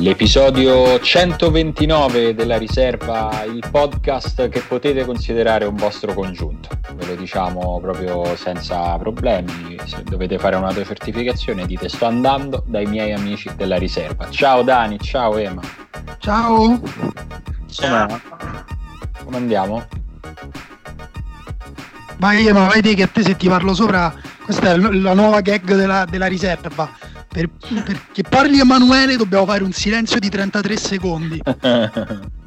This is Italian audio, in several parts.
L'episodio 129 della riserva, il podcast che potete considerare un vostro congiunto. Diciamo proprio senza problemi. Se dovete fare un'autocertificazione, dite sto andando dai miei amici della riserva. Ciao Dani, ciao Ema. Ciao. Ciao. Come andiamo? Vai Ema, vedi che a te se ti parlo sopra, questa è la nuova gag della, della riserva per, perché parli Emanuele dobbiamo fare un silenzio di 33 secondi.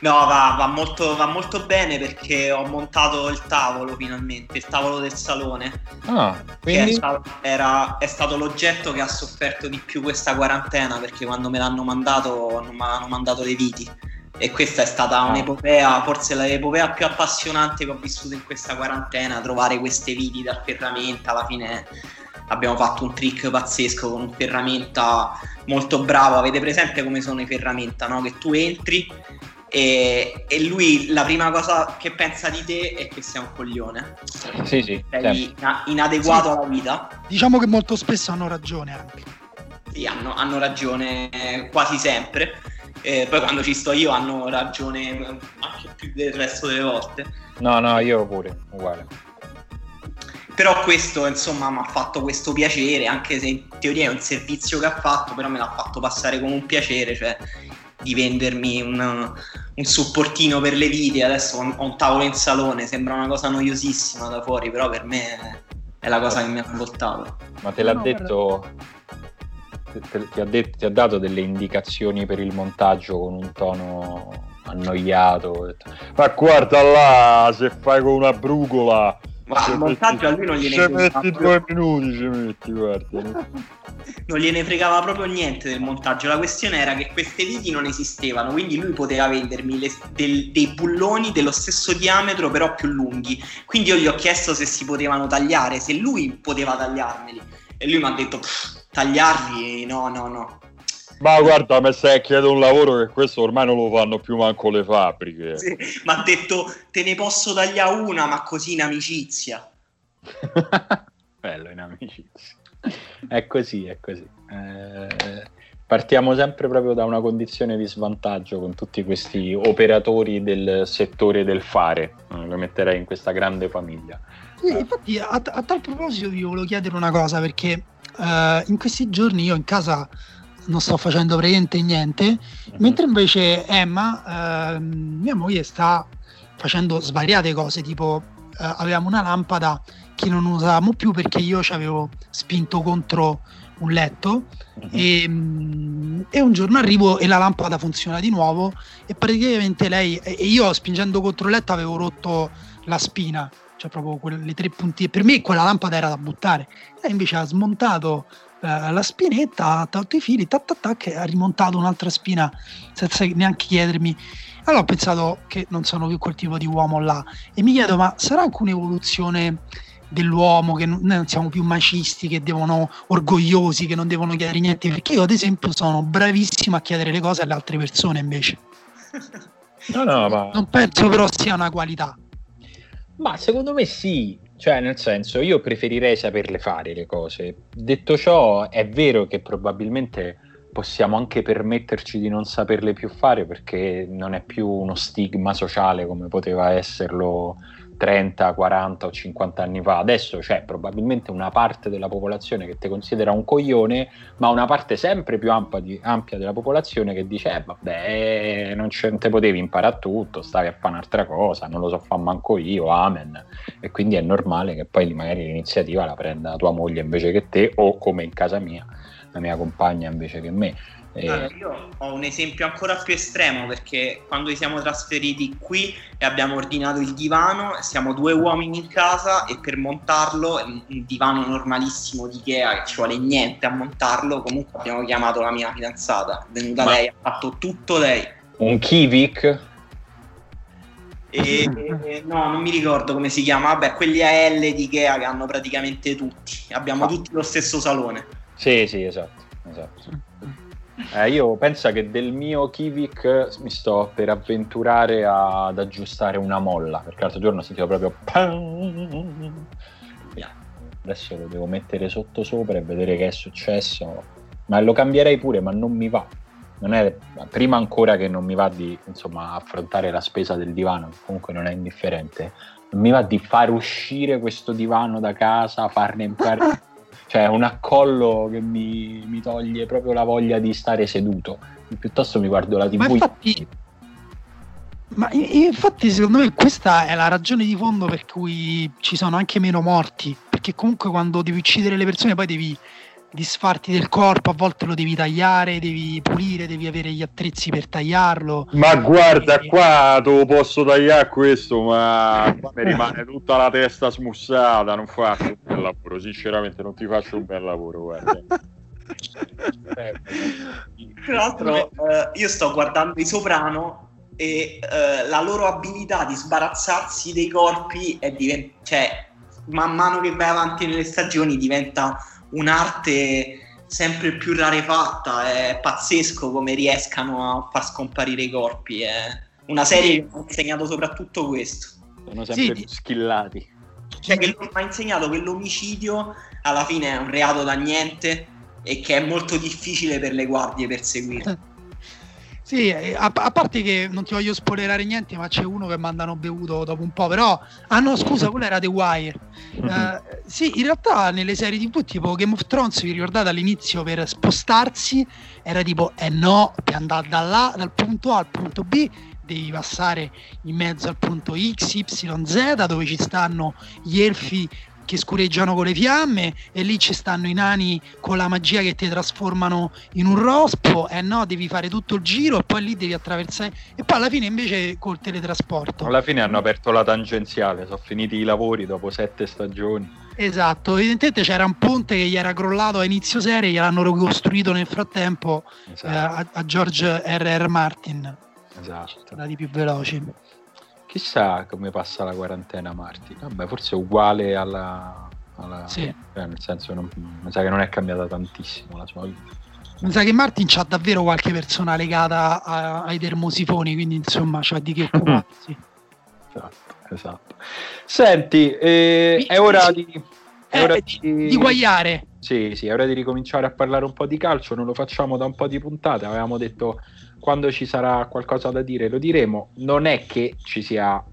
No, va, va, molto, va, molto, bene perché ho montato il tavolo finalmente, il tavolo del salone. Ah, quindi... È, era, è stato l'oggetto che ha sofferto di più questa quarantena perché quando me l'hanno mandato non mi hanno mandato le viti. E questa è stata ah. un'epopea, forse l'epopea più appassionante che ho vissuto in questa quarantena, trovare queste viti da ferramenta, alla fine abbiamo fatto un trick pazzesco con un ferramenta molto bravo. Avete presente come sono i ferramenta, no? Che tu entri e, e, lui la prima cosa che pensa di te è che sei un coglione. Sì, sì. Sei ina- inadeguato sì. alla vita. Diciamo che molto spesso hanno ragione anche. Sì, hanno, hanno ragione quasi sempre. Eh, poi quando ci sto io hanno ragione anche più del resto delle volte. No, no, io pure, uguale però questo insomma mi ha fatto questo piacere anche se in teoria è un servizio che ha fatto però me l'ha fatto passare come un piacere cioè di vendermi un, un supportino per le viti adesso ho un tavolo in salone sembra una cosa noiosissima da fuori però per me è la cosa che mi ha svoltato ma te l'ha no, detto ti ha, detto, ti ha dato delle indicazioni per il montaggio con un tono annoiato? Ma guarda là se fai con una brugola ma il montaggio a lui non gliene fregava metti due minuti ci metti guarda. Non gliene fregava proprio niente del montaggio. La questione era che queste viti non esistevano quindi lui poteva vendermi le, del, dei bulloni dello stesso diametro però più lunghi. Quindi io gli ho chiesto se si potevano tagliare se lui poteva tagliarmeli. E lui mi ha detto tagliarli no no no ma guarda, mi stai a chiedere un lavoro che questo ormai non lo fanno più manco le fabbriche. Sì, mi ha detto te ne posso tagliare una, ma così in amicizia. Bello in amicizia. È così, è così. Eh, partiamo sempre proprio da una condizione di svantaggio con tutti questi operatori del settore del fare. Eh, lo metterei in questa grande famiglia. Sì, infatti a, a, tal proposito vi volevo chiedere una cosa perché uh, in questi giorni io in casa non sto facendo praticamente niente, uh-huh. mentre invece Emma, eh, mia moglie, sta facendo svariate cose, tipo eh, avevamo una lampada che non usavamo più perché io ci avevo spinto contro un letto uh-huh. e, mm, e, un giorno arrivo e la lampada funziona di nuovo e praticamente lei e io spingendo contro il letto avevo rotto la spina cioè proprio quelle tre punti per me quella lampada era da buttare lei invece ha smontato eh, la spinetta, ha tolto i fili, tac tac tac, ha rimontato un'altra spina senza neanche chiedermi. Allora ho pensato che non sono più quel tipo di uomo là e mi chiedo ma sarà anche un'evoluzione dell'uomo che noi non siamo più macisti, che devono orgogliosi, che non devono chiedere niente, perché io ad esempio sono bravissimo a chiedere le cose alle altre persone invece. No, no, ma... Non penso però sia una qualità. Ma secondo me sì, cioè, nel senso, io preferirei saperle fare le cose. Detto ciò, è vero che probabilmente possiamo anche permetterci di non saperle più fare perché non è più uno stigma sociale come poteva esserlo 30, 40 o 50 anni fa. Adesso c'è probabilmente una parte della popolazione che ti considera un coglione, ma una parte sempre più ampia, di, ampia della popolazione che dice: eh, vabbè, non, ce, te potevi imparare tutto, stavi a fare un'altra cosa, non lo so fare manco io, amen. E quindi è normale che poi magari l'iniziativa la prenda tua moglie invece che te, o come in casa mia, la mia compagna invece che me. Eh, allora, io ho un esempio ancora più estremo perché quando ci siamo trasferiti qui e abbiamo ordinato il divano, siamo due uomini in casa e per montarlo, un divano normalissimo di Ikea che ci vuole niente a montarlo, comunque abbiamo chiamato la mia fidanzata, è venuta Ma... lei, ha fatto tutto lei. Un Kivik? E, no, non mi ricordo come si chiama. Vabbè, quelli a L di Ikea che hanno praticamente tutti. Abbiamo ah. tutti lo stesso salone. Sì, sì, esatto. esatto. Eh, io penso che del mio Kivik mi sto per avventurare ad aggiustare una molla, perché l'altro giorno sentivo proprio... Adesso lo devo mettere sotto sopra e vedere che è successo. Ma lo cambierei pure, ma non mi va. Non è, prima ancora che non mi va di insomma, affrontare la spesa del divano, comunque non è indifferente, non mi va di far uscire questo divano da casa, farne entrare cioè un accollo che mi, mi, toglie proprio la voglia di stare seduto. Piuttosto mi guardo la TV. Ma infatti, ma infatti, secondo me, questa è la ragione di fondo per cui ci sono anche meno morti. Perché comunque quando devi uccidere le persone, poi devi disfarti del corpo, a volte lo devi tagliare, devi pulire, devi avere gli attrezzi per tagliarlo. Ma guarda, e... qua te lo posso tagliare questo, ma mi rimane tutta la testa smussata, non faccio un bel lavoro, sinceramente non ti faccio un bel lavoro, guarda. Tra l'altro eh, io sto guardando i Soprano e eh, la loro abilità di sbarazzarsi dei corpi è divent- cioè man mano che vai avanti nelle stagioni diventa un'arte sempre più rarefatta, è pazzesco come riescano a far scomparire i corpi, è una serie che mi ha insegnato soprattutto questo. Sono sempre sì, più skillati. Cioè che mi ha insegnato che l'omicidio alla fine è un reato da niente e che è molto difficile per le guardie perseguire. Sì, eh, a, a, parte che non ti voglio spoilerare niente, ma c'è uno che mandano bevuto dopo un po', però... Ah no, scusa, quella era The Wire. Uh, sì, in realtà nelle serie TV tipo Game of Thrones, vi ricordate all'inizio per spostarsi, era tipo, eh no, per andare da là, dal punto A al punto B, devi passare in mezzo al punto X, Y, Z, dove ci stanno gli elfi che scureggiano con le fiamme e lì ci stanno i nani con la magia che ti trasformano in un rospo e eh no devi fare tutto il giro e poi lì devi attraversare e poi alla fine invece col teletrasporto alla fine hanno aperto la tangenziale sono finiti i lavori dopo sette stagioni esatto evidentemente c'era un ponte che gli era crollato a inizio serie gliel'hanno ricostruito nel frattempo esatto. eh, a, a George R.R. Martin esatto stati più veloci Chissà come passa la quarantena Marti. Vabbè, forse è uguale alla... alla sì. cioè, nel senso, non, mi sa che non è cambiata tantissimo la sua vita. Mi sa che Martin c'ha davvero qualche persona legata a, ai termosifoni, quindi insomma c'ha di che occuparsi. esatto, esatto. Senti, eh, è ora di... È eh, ora di, di, di guagliare. Sì, sì, è ora di ricominciare a parlare un po' di calcio, non lo facciamo da un po' di puntate, avevamo detto quando ci sarà qualcosa da dire lo diremo, non è che ci sia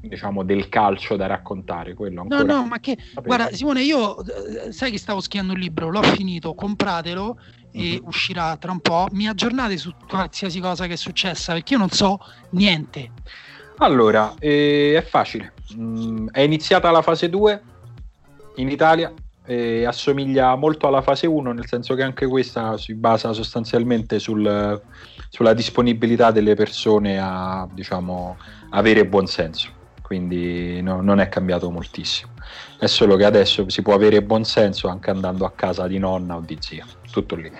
diciamo del calcio da raccontare quello ancora. no no ma che guarda Simone io eh, sai che stavo schiando un libro l'ho finito compratelo e uh-huh. uscirà tra un po' mi aggiornate su qualsiasi cosa che è successa perché io non so niente. Allora eh, è facile. Mm, è iniziata la fase 2 in Italia eh, assomiglia molto alla fase 1 nel senso che anche questa si basa sostanzialmente sul sulla disponibilità delle persone a diciamo, avere buon senso. Quindi no, non è cambiato moltissimo. È solo che adesso si può avere buon senso anche andando a casa di nonna o di zia. Tutto lì.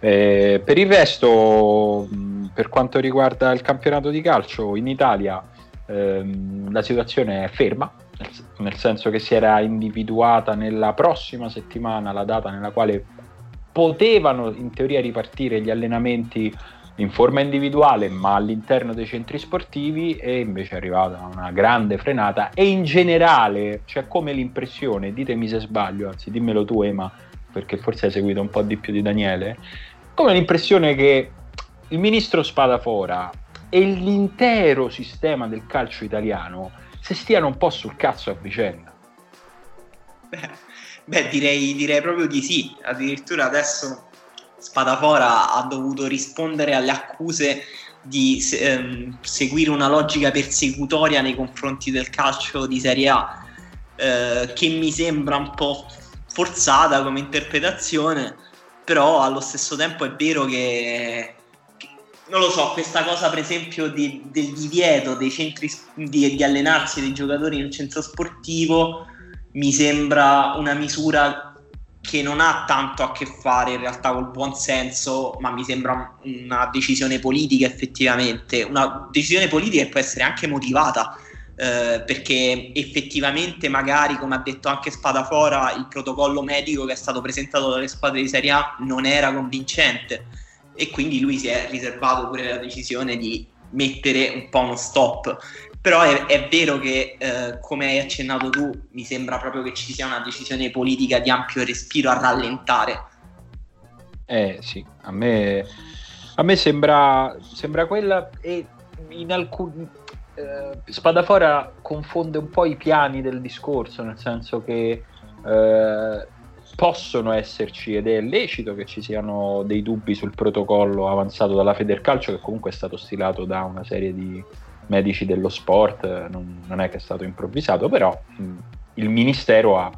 Eh, per il resto, per quanto riguarda il campionato di calcio in Italia, ehm, la situazione è ferma, nel senso che si era individuata nella prossima settimana la data nella quale potevano in teoria ripartire gli allenamenti in forma individuale ma all'interno dei centri sportivi e invece è arrivata una grande frenata. E in generale c'è come l'impressione, ditemi se sbaglio, anzi dimmelo tu Ema perché forse hai seguito un po' di più di Daniele, come l'impressione che il ministro Spadafora e l'intero sistema del calcio italiano si stiano un po' sul cazzo a vicenda. Beh, beh direi, direi proprio di sì, addirittura adesso Spadafora ha dovuto rispondere alle accuse di ehm, seguire una logica persecutoria nei confronti del calcio di Serie A, eh, che mi sembra un po' forzata come interpretazione, però allo stesso tempo è vero che non lo so, questa cosa per esempio di, del divieto dei centri di, di allenarsi dei giocatori in un centro sportivo mi sembra una misura che non ha tanto a che fare in realtà col buon senso, ma mi sembra una decisione politica effettivamente, una decisione politica che può essere anche motivata eh, perché effettivamente magari, come ha detto anche Spadafora, il protocollo medico che è stato presentato dalle squadre di Serie A non era convincente e quindi lui si è riservato pure la decisione di mettere un po' uno stop. Però è, è vero che, eh, come hai accennato tu, mi sembra proprio che ci sia una decisione politica di ampio respiro a rallentare. Eh sì, a me, a me sembra, sembra quella e in alcuni... Eh, Spadafora confonde un po' i piani del discorso, nel senso che eh, possono esserci ed è lecito che ci siano dei dubbi sul protocollo avanzato dalla Federcalcio che comunque è stato stilato da una serie di medici dello sport, non, non è che è stato improvvisato, però il Ministero ha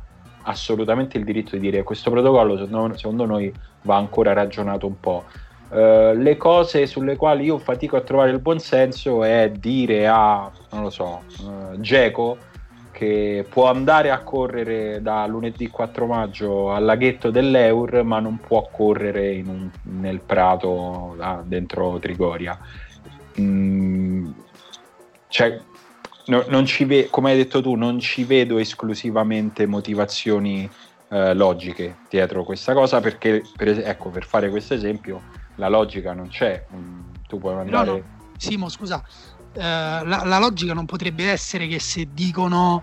assolutamente il diritto di dire che questo protocollo secondo, secondo noi va ancora ragionato un po'. Uh, le cose sulle quali io fatico a trovare il buonsenso è dire a, non lo so, uh, Geco che può andare a correre da lunedì 4 maggio al laghetto dell'Eur, ma non può correre un, nel prato là, dentro Trigoria. Mm, cioè, no, non ci ve- come hai detto tu, non ci vedo esclusivamente motivazioni eh, logiche dietro questa cosa, perché per, es- ecco, per fare questo esempio la logica non c'è. Mm, tu puoi andare... No, no. Simo, scusa, eh, la, la, logica non potrebbe essere che se dicono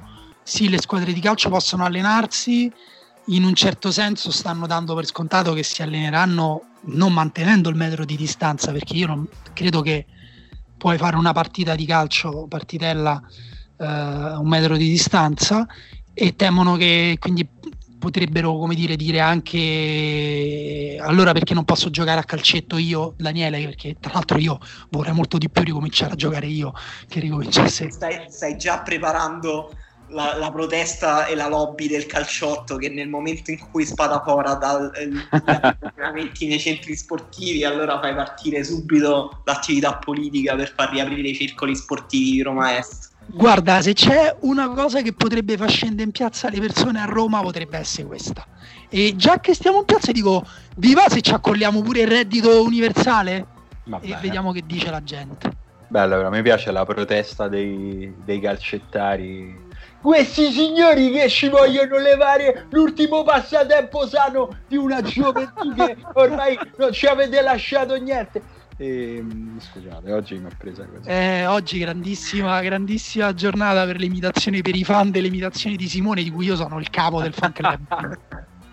sì, le squadre di calcio possono allenarsi, in un certo senso stanno dando per scontato che si alleneranno non mantenendo il metro di distanza, perché io non credo che puoi fare una partita di calcio, partitella, eh, un metro di distanza, e temono che quindi potrebbero come dire, dire anche allora perché non posso giocare a calcetto io Daniele? Perché tra l'altro io vorrei molto di più ricominciare a giocare io che ricominciasse stai, stai già preparando la, la, protesta e la lobby del calciotto che nel momento in cui Spadafora dà allenamenti nei centri sportivi allora fai partire subito l'attività politica per far riaprire i circoli sportivi di Roma Est Guarda, se c'è una cosa che potrebbe far scendere in piazza le persone a Roma potrebbe essere questa. E già che stiamo in piazza dico, viva se ci accolliamo pure il reddito universale Vabbè. e vediamo che dice la gente. Bello, a me piace la protesta dei, dei calcettari. Questi signori che ci vogliono levare l'ultimo passatempo sano di una gioventù che ormai non ci avete lasciato niente e, ehm, scusate, oggi mi ha presa così. Eh, oggi grandissima, grandissima giornata per le imitazioni per i fan delle imitazioni di Simone, di cui io sono il capo del fan club.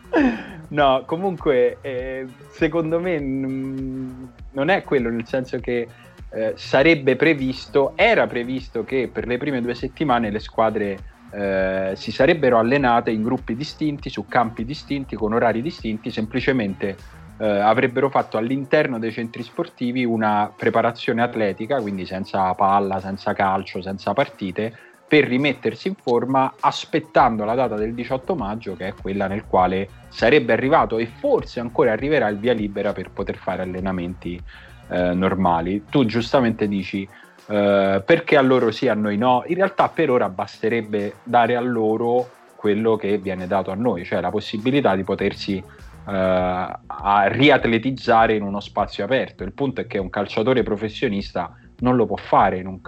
no, comunque, eh, secondo me n- non è quello, nel senso che eh, sarebbe previsto, era previsto che per le prime due settimane le squadre eh, si sarebbero allenate in gruppi distinti, su campi distinti, con orari distinti, semplicemente eh, avrebbero fatto all'interno dei centri sportivi una preparazione atletica, quindi senza palla, senza calcio, senza partite, per rimettersi in forma aspettando la data del 18 maggio, che è quella nel quale sarebbe arrivato e forse ancora arriverà il via libera per poter fare allenamenti eh, normali. Tu giustamente dici Uh, perché a loro sì, a noi no. In realtà per ora basterebbe dare a loro quello che viene dato a noi, cioè la possibilità di potersi eh, riatletizzare in uno spazio aperto. Il punto è che un calciatore professionista non lo può fare in, un,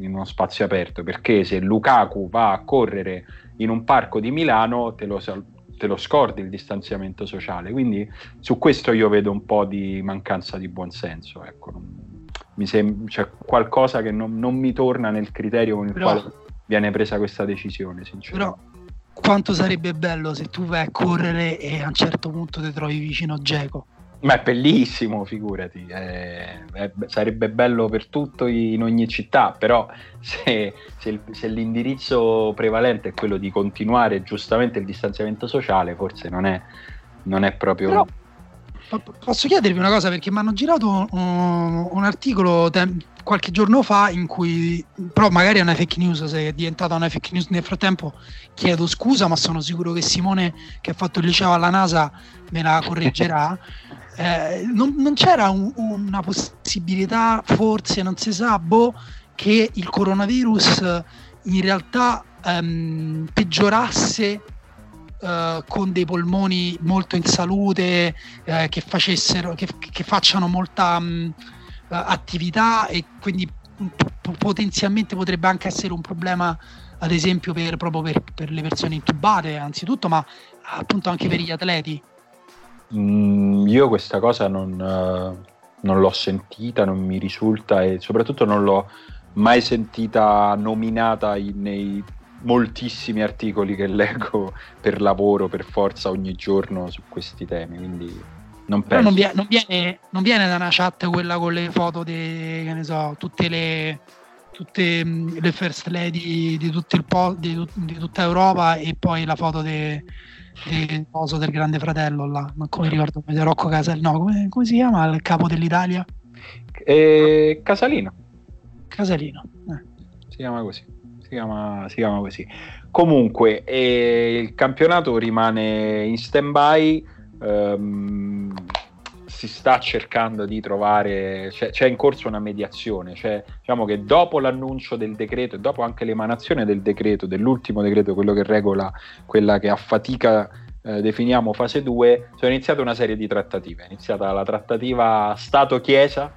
in, uno spazio aperto perché se Lukaku va a correre in un parco di Milano te lo, te lo scordi il distanziamento sociale. Quindi su questo io vedo un po' di mancanza di buonsenso. Ecco. Mi sem- c'è qualcosa che non, non, mi torna nel criterio con il Però... quale viene presa questa decisione, sinceramente. Però quanto sarebbe bello se tu vai a correre e a un certo punto ti trovi vicino Geco. Ma è bellissimo, figurati, è, è, sarebbe bello per tutto in ogni città, però se, se, se, l'indirizzo prevalente è quello di continuare giustamente il distanziamento sociale, forse non è, non è proprio... Però Posso chiedervi una cosa perché mi hanno girato un, un articolo te- qualche giorno fa in cui, però magari è una fake news, se è diventata una fake news nel frattempo chiedo scusa, ma sono sicuro che Simone che ha fatto il liceo alla NASA me la correggerà. eh, non, non, c'era un, una possibilità, forse non si sa, boh, che il coronavirus in realtà ehm, peggiorasse Uh, con dei polmoni molto in salute, uh, che, facessero, che, che facciano molta um, uh, attività e quindi potenzialmente potrebbe anche essere un problema ad esempio per, proprio per, per, le persone intubate anzitutto ma appunto anche per gli atleti. Mm, io questa cosa non, uh, non, l'ho sentita non mi risulta e soprattutto non l'ho mai sentita nominata in, nei moltissimi articoli che leggo per lavoro per forza ogni giorno su questi temi quindi non Però non viene, non, viene, non viene, da una chat quella con le foto di, che ne so, tutte le, tutte mm, le first lady di, tutto il po- di, di tutta Europa e poi la foto del poso del grande fratello là, ma come ricordo di Rocco Casal, no, come, come, si chiama il capo dell'Italia? Eh, Casalino. Casalino. Eh. Si chiama così. Si chiama, si chiama così. Comunque, eh, il campionato rimane in stand-by ehm, si sta cercando di trovare, c'è, c'è, in corso una mediazione, cioè diciamo che dopo l'annuncio del decreto e dopo anche l'emanazione del decreto, dell'ultimo decreto, quello che regola quella che a fatica eh, definiamo fase 2, sono iniziate una serie di trattative, è iniziata la trattativa Stato-Chiesa,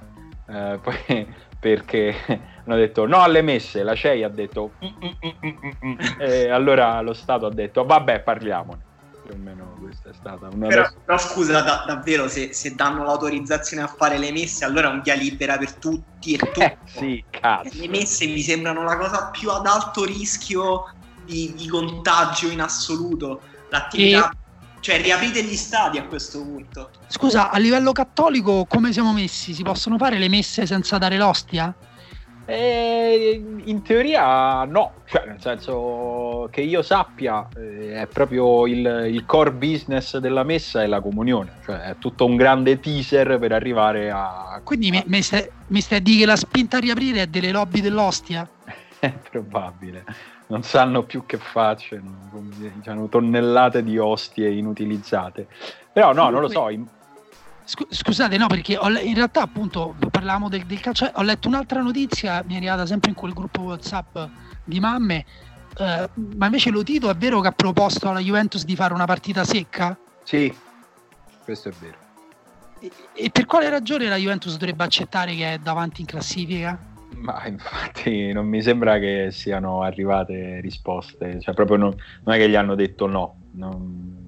eh, poi perché hanno detto no alle messe, la CEI ha detto mm, mm, mm, e allora lo Stato ha detto vabbè parliamone più o meno questa è stata una però, però scusa da, davvero se, se, danno l'autorizzazione a fare le messe allora è un via libera per tutti e tutto eh, sì, cazzo. le messe mi sembrano la cosa più ad alto rischio di, di contagio in assoluto l'attività e... Cioè, riaprite gli stadi a questo punto. Scusa, a livello cattolico come siamo messi? Si possono fare le messe senza dare l'ostia? Eh, in teoria no, cioè nel senso che io sappia eh, è proprio il, il, core business della messa è la comunione, cioè è tutto un grande teaser per arrivare a... Quindi a... Mi, stai, mi stai a dire che la spinta a riaprire è delle lobby dell'ostia? è probabile, non sanno più che facciano, diciamo, tonnellate di ostie inutilizzate. Però no, non lo so, in, Scusate, no, perché ho, in realtà appunto parlavamo del, del calcio. Ho letto un'altra notizia, mi è arrivata sempre in quel gruppo WhatsApp di mamme. Eh, ma invece lo Tito è vero che ha proposto alla Juventus di fare una partita secca? Sì, questo è vero. E, e per quale ragione la Juventus dovrebbe accettare che è davanti in classifica? Ma infatti non mi sembra che siano arrivate risposte, cioè proprio non, non è che gli hanno detto no. Non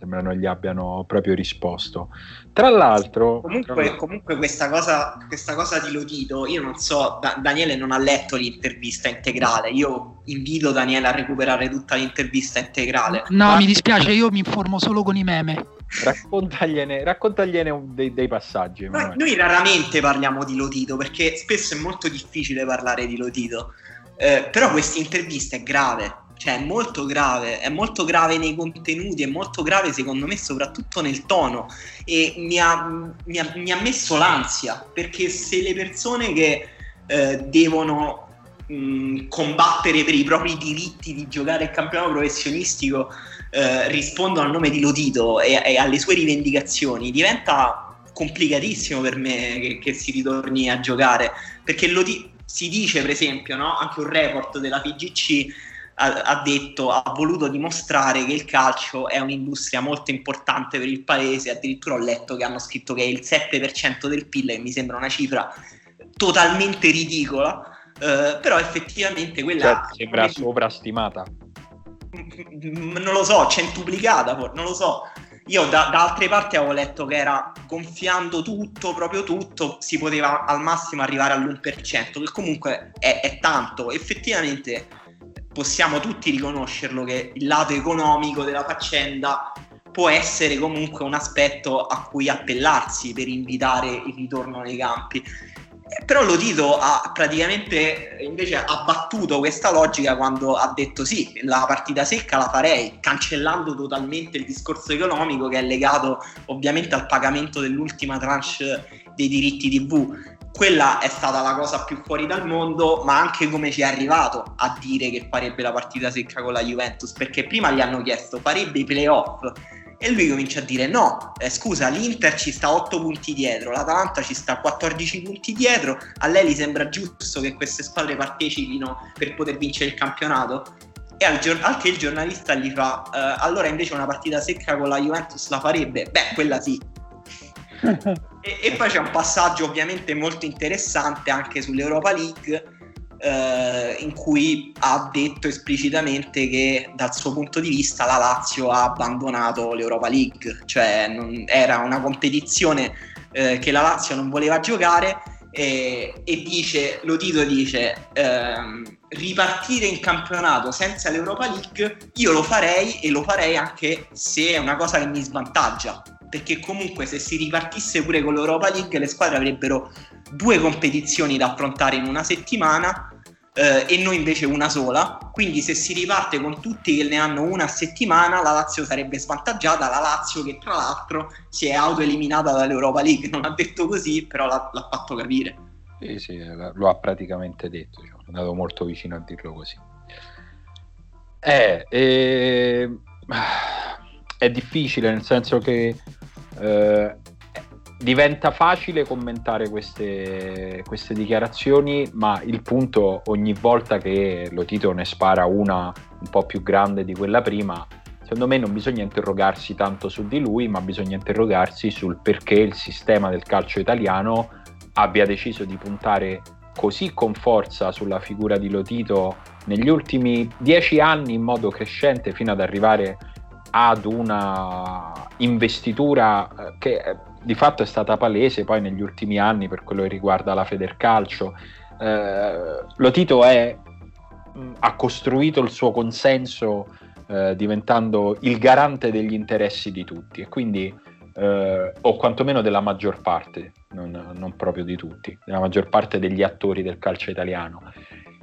sembra non gli abbiano proprio risposto. Tra l'altro, comunque, tra... comunque questa, cosa, questa, cosa, di Lotito, io non so, da, Daniele non ha letto l'intervista integrale. Io invito Daniele a recuperare tutta l'intervista integrale. No, Ma... mi dispiace, io mi informo solo con i meme. Raccontagliene, raccontagliene dei, dei, passaggi. Noi, noi, raramente parliamo di Lotito perché spesso è molto difficile parlare di Lotito. Eh, però questa intervista è grave cioè è molto grave, è molto grave nei contenuti, è molto grave secondo me soprattutto nel tono e mi ha, mi ha, mi ha messo l'ansia perché se le persone che eh, devono mh, combattere per i propri diritti di giocare il campionato professionistico eh, rispondono al nome di Lotito e, e, alle sue rivendicazioni diventa complicatissimo per me che, che si ritorni a giocare perché Lotito si dice per esempio no? anche un report della FIGC ha, ha, detto, ha voluto dimostrare che il calcio è un'industria molto importante per il paese, addirittura ho letto che hanno scritto che è il 7% del PIL, che mi sembra una cifra totalmente ridicola, eh, però effettivamente quella... Cioè, sembra sovrastimata. Non lo so, centuplicata, non lo so. Io da, da, altre parti avevo letto che era gonfiando tutto, proprio tutto, si poteva al massimo arrivare all'1%, che comunque è, è tanto. Effettivamente possiamo tutti riconoscerlo che il lato economico della faccenda può essere comunque un aspetto a cui appellarsi per invitare il ritorno nei campi. Eh, però Lotito ha praticamente invece abbattuto questa logica quando ha detto sì, la partita secca la farei, cancellando totalmente il discorso economico che è legato ovviamente al pagamento dell'ultima tranche dei diritti TV quella è stata la cosa più fuori dal mondo, ma anche come ci è arrivato a dire che farebbe la partita secca con la Juventus, perché prima gli hanno chiesto farebbe i playoff e lui comincia a dire no, eh, scusa, l'Inter ci sta 8 punti dietro, l'Atalanta ci sta 14 punti dietro, a lei gli sembra giusto che queste squadre partecipino per poter vincere il campionato? E al gior- anche il giornalista gli fa, eh, allora invece una partita secca con la Juventus la farebbe? Beh, quella sì, e, e, poi c'è un passaggio ovviamente molto interessante anche sull'Europa League eh, in cui ha detto esplicitamente che dal suo punto di vista la Lazio ha abbandonato l'Europa League, cioè non, era una competizione eh, che la Lazio non voleva giocare e, e dice, lo Tito dice ehm, ripartire in campionato senza l'Europa League io lo farei e lo farei anche se è una cosa che mi svantaggia perché comunque se si ripartisse pure con l'Europa League le squadre avrebbero due competizioni da affrontare in una settimana eh, e noi invece una sola. Quindi se si riparte con tutti che ne hanno una a settimana, la Lazio sarebbe svantaggiata. La Lazio che tra l'altro si è autoeliminata dall'Europa League, non ha detto così, però l'ha, l'ha fatto capire. Sì, sì, lo ha praticamente detto, cioè, sono andato molto vicino a dirlo così. Eh, eh, è difficile nel senso che eh, diventa facile commentare queste, queste, dichiarazioni, ma il punto ogni volta che lo Tito ne spara una un po' più grande di quella prima, secondo me non bisogna interrogarsi tanto su di lui, ma bisogna interrogarsi sul perché il sistema del calcio italiano abbia deciso di puntare così con forza sulla figura di Lotito negli ultimi dieci anni in modo crescente fino ad arrivare ad una investitura eh, che eh, di fatto è stata palese poi negli ultimi anni per quello che riguarda la Federcalcio. Eh, Lotito è, mh, ha costruito il suo consenso eh, diventando il garante degli interessi di tutti e quindi eh, o quantomeno della maggior parte, non, non, proprio di tutti, della maggior parte degli attori del calcio italiano.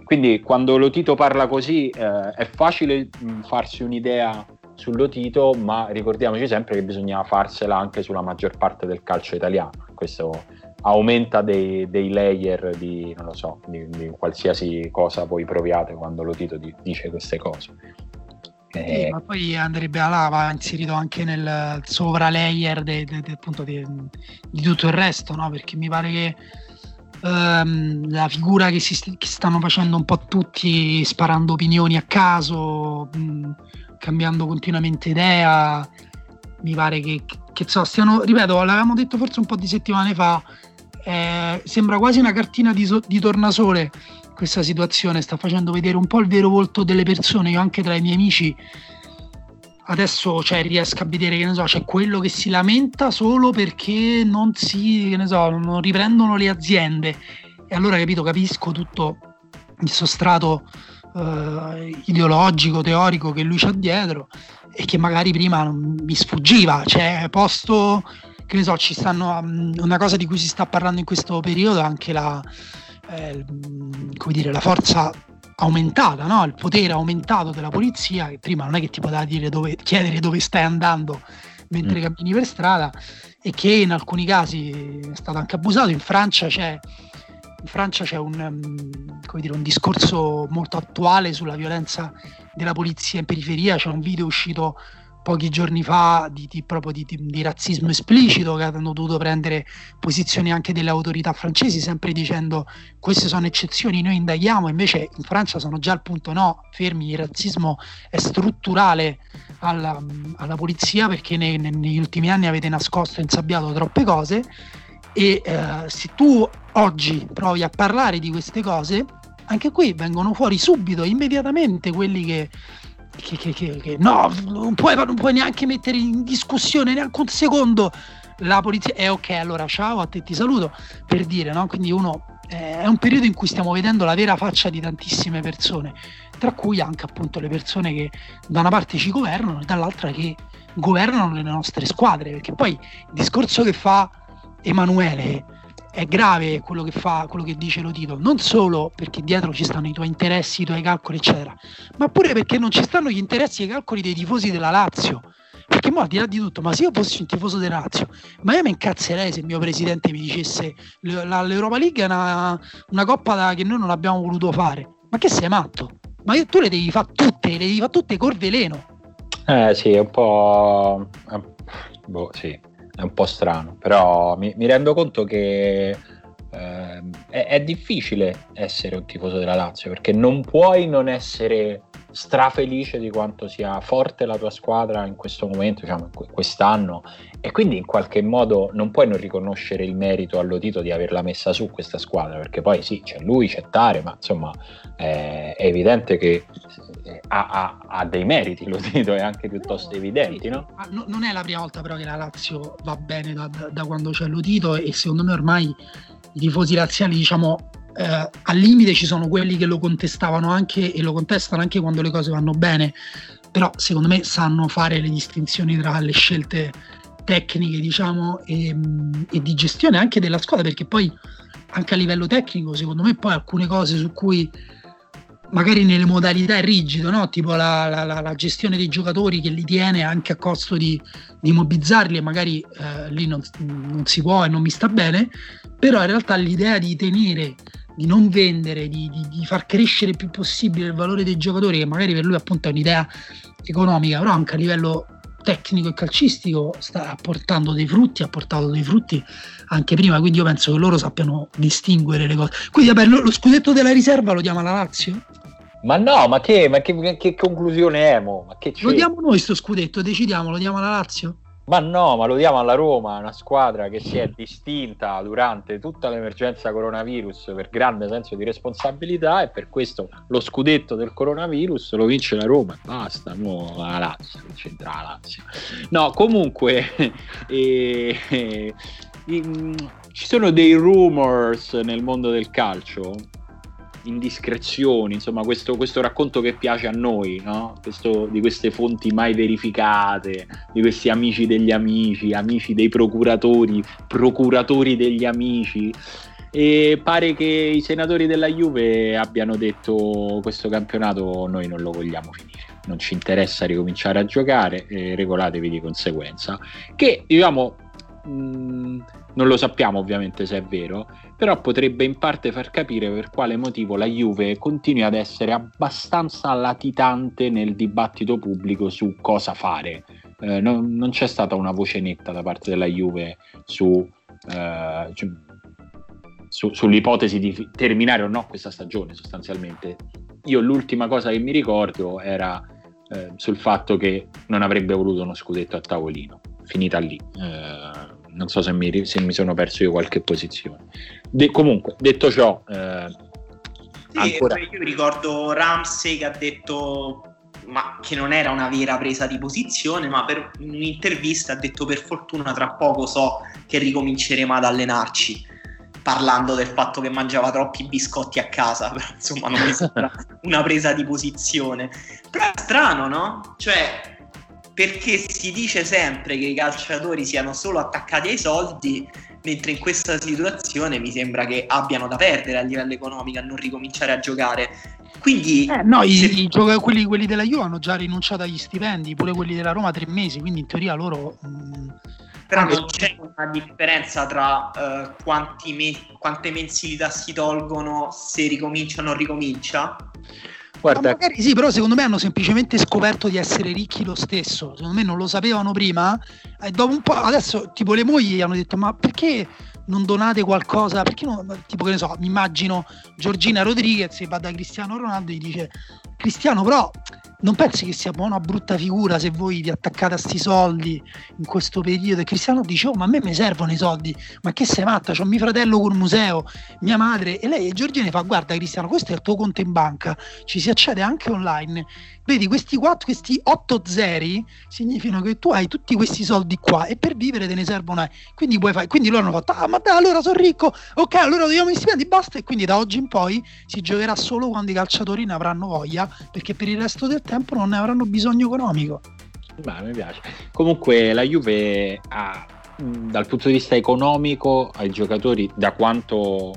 Quindi quando Lotito parla così eh, è facile mh, farsi un'idea sull'Otito, ma ricordiamoci sempre che bisogna farsela anche sulla maggior parte del calcio italiano. Questo aumenta dei, dei layer di, non lo so, di, di, qualsiasi cosa voi proviate quando l'Otito di, dice queste cose. Eh, sì, ma poi andrebbe a va inserito anche nel sovra layer de, de, de, appunto di tutto il resto, no? perché mi pare che um, la figura che, si, che stanno facendo un po' tutti sparando opinioni a caso, mh, cambiando continuamente idea. Mi pare che, che so, stiano, ripeto, l'avevamo detto forse un po' di settimane fa, eh, sembra quasi una cartina di, so, di tornasole questa situazione, sta facendo vedere un po' il vero volto delle persone, io anche tra i miei amici adesso cioè, riesco a vedere che ne so, c'è quello che si lamenta solo perché non si, che ne so, non riprendono le aziende. E allora capito, capisco tutto il sostrato eh, ideologico, teorico che lui c'ha dietro e che magari prima non mi sfuggiva, cioè posto che ne so, ci stanno um, una cosa di cui si sta parlando in questo periodo anche la, eh, come dire, la forza aumentata, no? il potere aumentato della polizia, che prima non è che ti poteva dire dove, chiedere dove stai andando mentre mm. cammini per strada e che in alcuni casi è stato anche abusato. In Francia c'è in Francia c'è un, um, dire, un, discorso molto attuale sulla violenza della polizia in periferia, c'è un video uscito pochi giorni fa di, di, di, di, razzismo esplicito che hanno dovuto prendere posizioni anche delle autorità francesi sempre dicendo queste sono eccezioni, noi indaghiamo, invece in Francia sono già al punto no, fermi, il razzismo è strutturale alla, alla polizia perché ne, ne, negli ultimi anni avete nascosto e insabbiato troppe cose e eh, se tu oggi provi a parlare di queste cose, anche qui vengono fuori subito, immediatamente quelli che, che, che, che no, non puoi, non puoi, neanche mettere in discussione neanche un secondo la polizia. E eh, ok, allora ciao, a te ti saluto per dire, no? Quindi uno eh, è un periodo in cui stiamo vedendo la vera faccia di tantissime persone, tra cui anche appunto le persone che da una parte ci governano e dall'altra che governano le nostre squadre, perché poi il discorso che fa Emanuele è grave quello che fa, quello che dice lo Tito, non solo perché dietro ci stanno i tuoi interessi, i tuoi calcoli, eccetera, ma pure perché non ci stanno gli interessi e i calcoli dei tifosi della Lazio. Perché mo al di là di tutto, ma se io fossi un tifoso della Lazio, ma io mi incazzerei se il mio presidente mi dicesse l'Europa League è una, una coppa da, che noi non abbiamo voluto fare. Ma che sei matto? Ma io, tu le devi fare tutte, le devi fare tutte col veleno. Eh sì, è un po'... Boh, sì è un po' strano, però mi, mi rendo conto che eh, è, è, difficile essere un tifoso della Lazio perché non puoi non essere strafelice di quanto sia forte la tua squadra in questo momento, diciamo, quest'anno, e quindi in qualche modo non puoi non riconoscere il merito all'Otito di averla messa su questa squadra, perché poi sì, c'è lui, c'è Tare, ma insomma è evidente che eh, ha, ha, ha dei meriti l'Otito, è anche piuttosto evidenti, no? no? Non è la prima volta però che la Lazio va bene da, da, quando c'è l'Otito e secondo me ormai i tifosi razziali diciamo eh, al limite ci sono quelli che lo contestavano anche e lo contestano anche quando le cose vanno bene, però secondo me sanno fare le distinzioni tra le scelte tecniche diciamo e, e di gestione anche della squadra perché poi anche a livello tecnico secondo me poi alcune cose su cui magari nelle modalità è rigido, no? tipo la, la, la, gestione dei giocatori che li tiene anche a costo di, di mobbizzarli e magari eh, lì non, non, si può e non mi sta bene, però in realtà l'idea di tenere di non vendere, di, di, di, far crescere il più possibile il valore dei giocatori, che magari per lui appunto è un'idea economica, però anche a livello tecnico e calcistico sta portando dei frutti, ha portato dei frutti anche prima, quindi io penso che loro sappiano distinguere le cose. Quindi vabbè, lo scudetto della riserva lo diamo alla Lazio? Ma no, ma che, ma che, che conclusione è? Mo? Ma che lo diamo noi sto scudetto, decidiamo, lo diamo alla Lazio? Ma no, ma lo diamo alla Roma, una squadra che si è distinta durante tutta l'emergenza coronavirus per grande senso di responsabilità e per questo lo scudetto del coronavirus lo vince la Roma. Basta, mo la Lazio, c'entra la Lazio. No, comunque eh, eh, ci sono dei rumors nel mondo del calcio indiscrezioni, insomma questo, questo, racconto che piace a noi, no? questo, di queste fonti mai verificate, di questi amici degli amici, amici dei procuratori, procuratori degli amici. E pare che i senatori della Juve abbiano detto questo campionato noi non lo vogliamo finire, non ci interessa ricominciare a giocare, eh, regolatevi di conseguenza. Che diciamo mh, non lo sappiamo ovviamente se è vero, però potrebbe in parte far capire per quale motivo la Juve continui ad essere abbastanza latitante nel dibattito pubblico su cosa fare. Eh, non, non, c'è stata una voce netta da parte della Juve su, eh, cioè, su, sull'ipotesi di terminare o no questa stagione sostanzialmente. Io l'ultima cosa che mi ricordo era eh, sul fatto che non avrebbe voluto uno scudetto a tavolino, finita lì. Eh, non so se mi, se mi, sono perso io qualche posizione. De- comunque, detto ciò, eh, sì, ancora... io ricordo Ramsey che ha detto ma che non era una vera presa di posizione, ma per un'intervista ha detto per fortuna tra poco so che ricominceremo ad allenarci, parlando del fatto che mangiava troppi biscotti a casa, però insomma non mi sembra una presa di posizione. Però è strano, no? Cioè perché si dice sempre che i calciatori siano solo attaccati ai soldi, mentre in questa situazione mi sembra che abbiano da perdere a livello economico a non ricominciare a giocare. Quindi, eh, no, se... i, i gioca- quelli, quelli, della Juve hanno già rinunciato agli stipendi, pure quelli della Roma tre mesi, quindi in teoria loro. Mh, però non c'è una differenza tra uh, me- quante mensilità si tolgono se ricomincia o non ricomincia? Guarda, magari sì, però secondo me hanno semplicemente scoperto di essere ricchi lo stesso. Secondo me non lo sapevano prima. E dopo un po', adesso tipo le mogli hanno detto: Ma perché non donate qualcosa? Perché non, tipo che ne so, mi immagino Giorgina Rodriguez che va da Cristiano Ronaldo e gli dice: Cristiano, però non pensi che sia una brutta figura se voi vi attaccate a sti soldi in questo periodo? E Cristiano dice: Oh, ma a me mi servono i soldi, ma che sei matta? C'ho mio fratello col museo, mia madre. E lei, Giorgina, fa: Guarda, Cristiano, questo è il tuo conto in banca, ci si accede anche online. Vedi, questi, 4, questi 8 zeri significano che tu hai tutti questi soldi qua e per vivere te ne servono. Quindi, puoi fare, quindi loro hanno fatto: Ah, ma dai, allora sono ricco, ok, allora dobbiamo gli stipendi, basta. E quindi da oggi in poi si giocherà solo quando i calciatori ne avranno voglia, perché per il resto del tempo non ne avranno bisogno economico. Beh, mi piace. Comunque la Juve ha, dal punto di vista economico, ai giocatori, da quanto,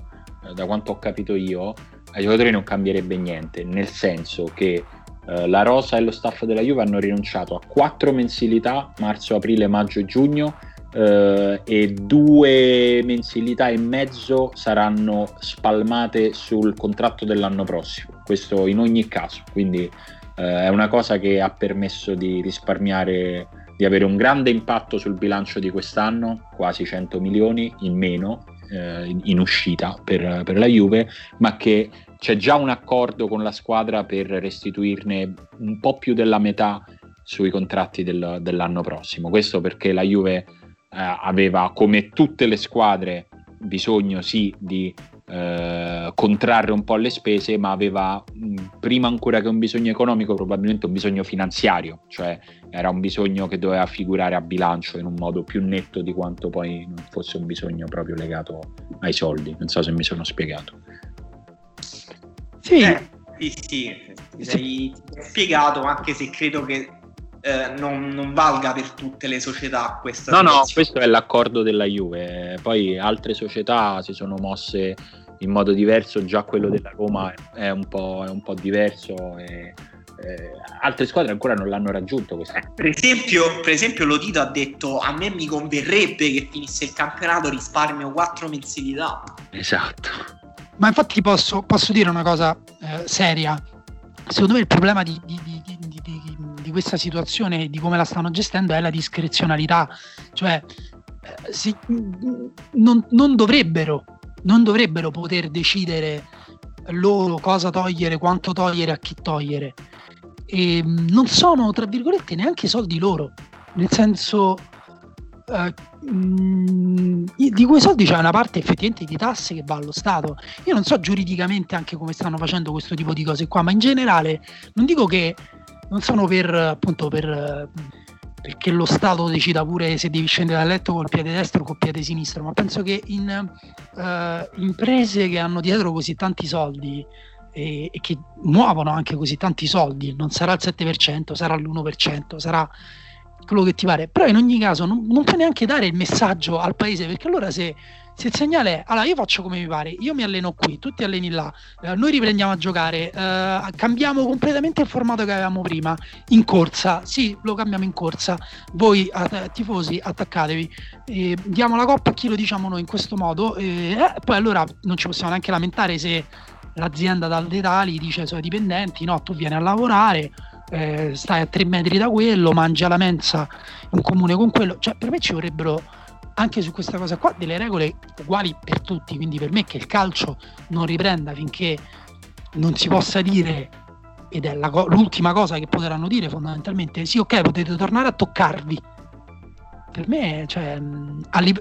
da quanto ho capito io, ai giocatori non cambierebbe niente, nel senso che eh, la Rosa e lo staff della Juve hanno rinunciato a quattro mensilità, marzo, aprile, maggio e giugno, eh, e due mensilità e mezzo saranno spalmate sul contratto dell'anno prossimo, questo in ogni caso, quindi eh, è una cosa che ha permesso di risparmiare, di avere un grande impatto sul bilancio di quest'anno, quasi 100 milioni in meno, eh, in uscita per, per la Juve, ma che c'è già un accordo con la squadra per restituirne un po' più della metà sui contratti del, dell'anno prossimo. Questo perché la Juve eh, aveva, come tutte le squadre, bisogno sì di eh, contrarre un po' le spese, ma aveva mh, prima ancora che un bisogno economico, probabilmente un bisogno finanziario, cioè era un bisogno che doveva figurare a bilancio in un modo più netto di quanto poi non fosse un bisogno proprio legato ai soldi. Non so se mi sono spiegato. Sì, eh, sì, sì, ti sei spiegato, anche se credo che eh, non, non, valga per tutte le società questa no situazione. no questo è l'accordo della Juve. Poi altre società si sono mosse in modo diverso già quello della Roma è un po', è un po diverso e, eh, altre squadre ancora non l'hanno raggiunto eh, per, esempio, per esempio Lotito ha detto a me mi converrebbe che finisse il campionato risparmio 4 mensilità esatto ma infatti posso, posso dire una cosa eh, seria secondo me il problema di, di, di, di, questa situazione di come la stanno gestendo è la discrezionalità cioè eh, si, non, non dovrebbero non dovrebbero poter decidere loro cosa togliere, quanto togliere, a chi togliere. E mm, non sono, tra virgolette, neanche soldi loro. Nel senso, eh, mm, di quei soldi c'è una parte effettivamente di tasse che va allo Stato. Io non so giuridicamente anche come stanno facendo questo tipo di cose qua, ma in generale non dico che non sono per appunto per perché lo Stato decida pure se devi scendere dal letto col piede destro o col piede sinistro, ma penso che in uh, imprese che hanno dietro così tanti soldi e, e, che muovono anche così tanti soldi, non sarà il 7%, sarà l'1%, sarà quello che ti pare, però in ogni caso non, non puoi neanche dare il messaggio al paese, perché allora se se il segnale è allora io faccio come mi pare, io mi alleno qui, tu ti alleni là, eh, noi riprendiamo a giocare, eh, cambiamo completamente il formato che avevamo prima, in corsa, sì, lo cambiamo in corsa, voi eh, tifosi attaccatevi, diamo la coppa a chi lo diciamo noi in questo modo, eh, poi allora non ci possiamo neanche lamentare se l'azienda dal detali dice ai suoi dipendenti no, tu vieni a lavorare, eh, stai a tre metri da quello, mangi alla mensa in comune con quello, cioè per me ci vorrebbero anche su questa cosa qua delle regole uguali per tutti, quindi per me che il calcio non riprenda finché non si possa dire, ed è la, l'ultima cosa che potranno dire fondamentalmente, sì ok potete tornare a toccarvi, per me, cioè,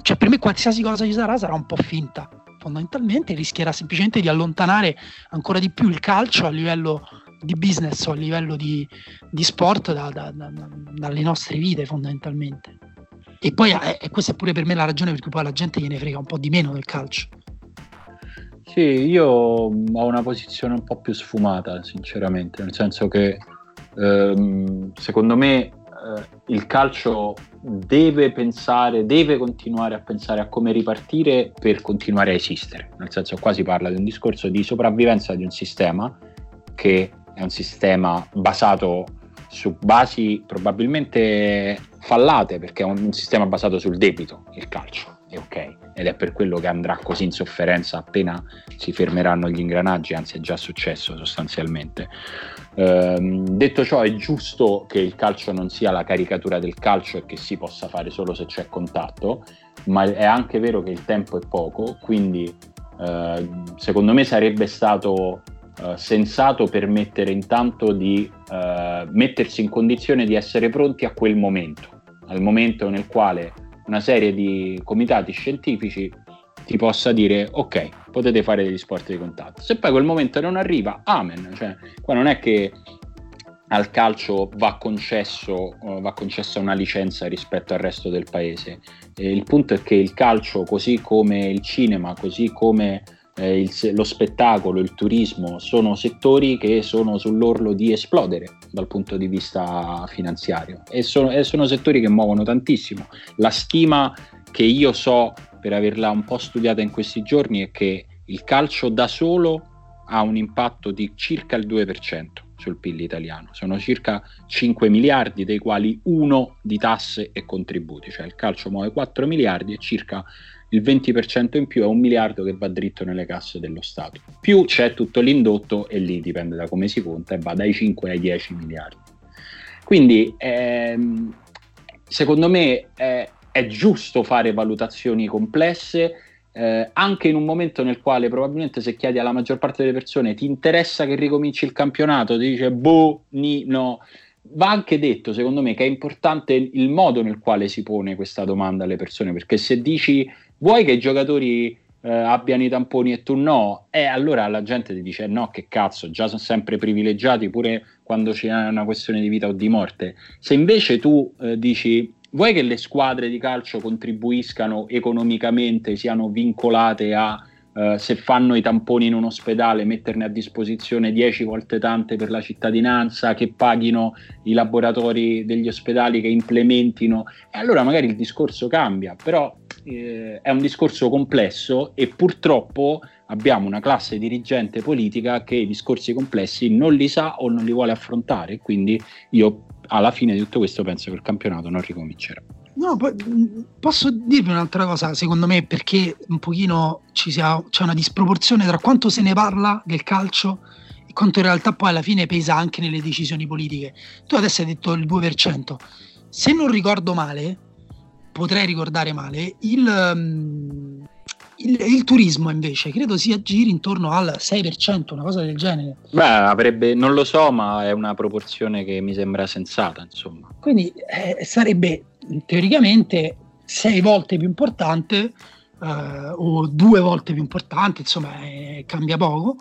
cioè, per me qualsiasi cosa ci sarà sarà un po' finta, fondamentalmente rischierà semplicemente di allontanare ancora di più il calcio a livello di business o a livello di, di sport da, da, da, dalle nostre vite fondamentalmente. E poi eh, questa è pure per me la ragione per cui poi la gente gliene frega un po' di meno del calcio. Sì, io ho una posizione un po' più sfumata, sinceramente, nel senso che ehm, secondo me eh, il calcio deve pensare, deve continuare a pensare a come ripartire per continuare a esistere. Nel senso qua si parla di un discorso di sopravvivenza di un sistema che è un sistema basato su basi probabilmente fallate perché è un, sistema basato sul debito, il calcio, è ok, ed è per quello che andrà così in sofferenza appena si fermeranno gli ingranaggi, anzi è già successo sostanzialmente. Ehm, detto ciò è giusto che il calcio non sia la caricatura del calcio e che si possa fare solo se c'è contatto, ma è anche vero che il tempo è poco, quindi eh, secondo me sarebbe stato eh, sensato permettere intanto di uh, mettersi in condizione di essere pronti a quel momento, al momento nel quale una serie di comitati scientifici ti possa dire ok, potete fare degli sport di contatto. Se poi quel momento non arriva, amen. Cioè, qua non è che al calcio va, concesso, uh, va concessa una licenza rispetto al resto del paese. E il punto è che il calcio, così come il cinema, così come eh, il, lo spettacolo, il turismo sono settori che sono sull'orlo di esplodere dal punto di vista finanziario e sono, e sono settori che muovono tantissimo. La stima che io so per averla un po' studiata in questi giorni è che il calcio da solo ha un impatto di circa il 2% sul PIL italiano. Sono circa 5 miliardi, dei quali uno di tasse e contributi, cioè il calcio muove 4 miliardi e circa il 20% in più è un miliardo che va dritto nelle casse dello Stato. Più c'è tutto l'indotto e lì dipende da come si conta e va dai 5 ai 10 miliardi. Quindi ehm, secondo me è, è giusto fare valutazioni complesse eh, anche in un momento nel quale probabilmente se chiedi alla maggior parte delle persone ti interessa che ricominci il campionato, ti dice boh, ni, no. Va anche detto, secondo me, che è importante il modo nel quale si pone questa domanda alle persone, perché se dici vuoi che i giocatori eh, abbiano i tamponi e tu no, e eh, allora la gente ti dice no, che cazzo, già sono sempre privilegiati pure quando c'è una questione di vita o di morte. Se invece tu eh, dici vuoi che le squadre di calcio contribuiscano economicamente, siano vincolate a Uh, se fanno i tamponi in un ospedale, metterne a disposizione 10 volte tante per la cittadinanza, che paghino i laboratori degli ospedali, che implementino, e allora magari il discorso cambia, però eh, è un discorso complesso e purtroppo abbiamo una classe dirigente politica che i discorsi complessi non li sa o non li vuole affrontare, quindi io alla fine di tutto questo penso che il campionato non ricomincerà. No, posso dirvi un'altra cosa, secondo me, perché un pochino sia, c'è una disproporzione tra quanto se ne parla del calcio e quanto in realtà poi alla fine pesa anche nelle decisioni politiche. Tu adesso hai detto il 2%. Se non ricordo male, potrei ricordare male, il, um, il, il, turismo invece credo si aggiri intorno al 6%, una cosa del genere. Beh, avrebbe, non lo so, ma è una proporzione che mi sembra sensata, insomma. Quindi eh, sarebbe teoricamente sei volte più importante eh, o due volte più importante, insomma, eh, cambia poco.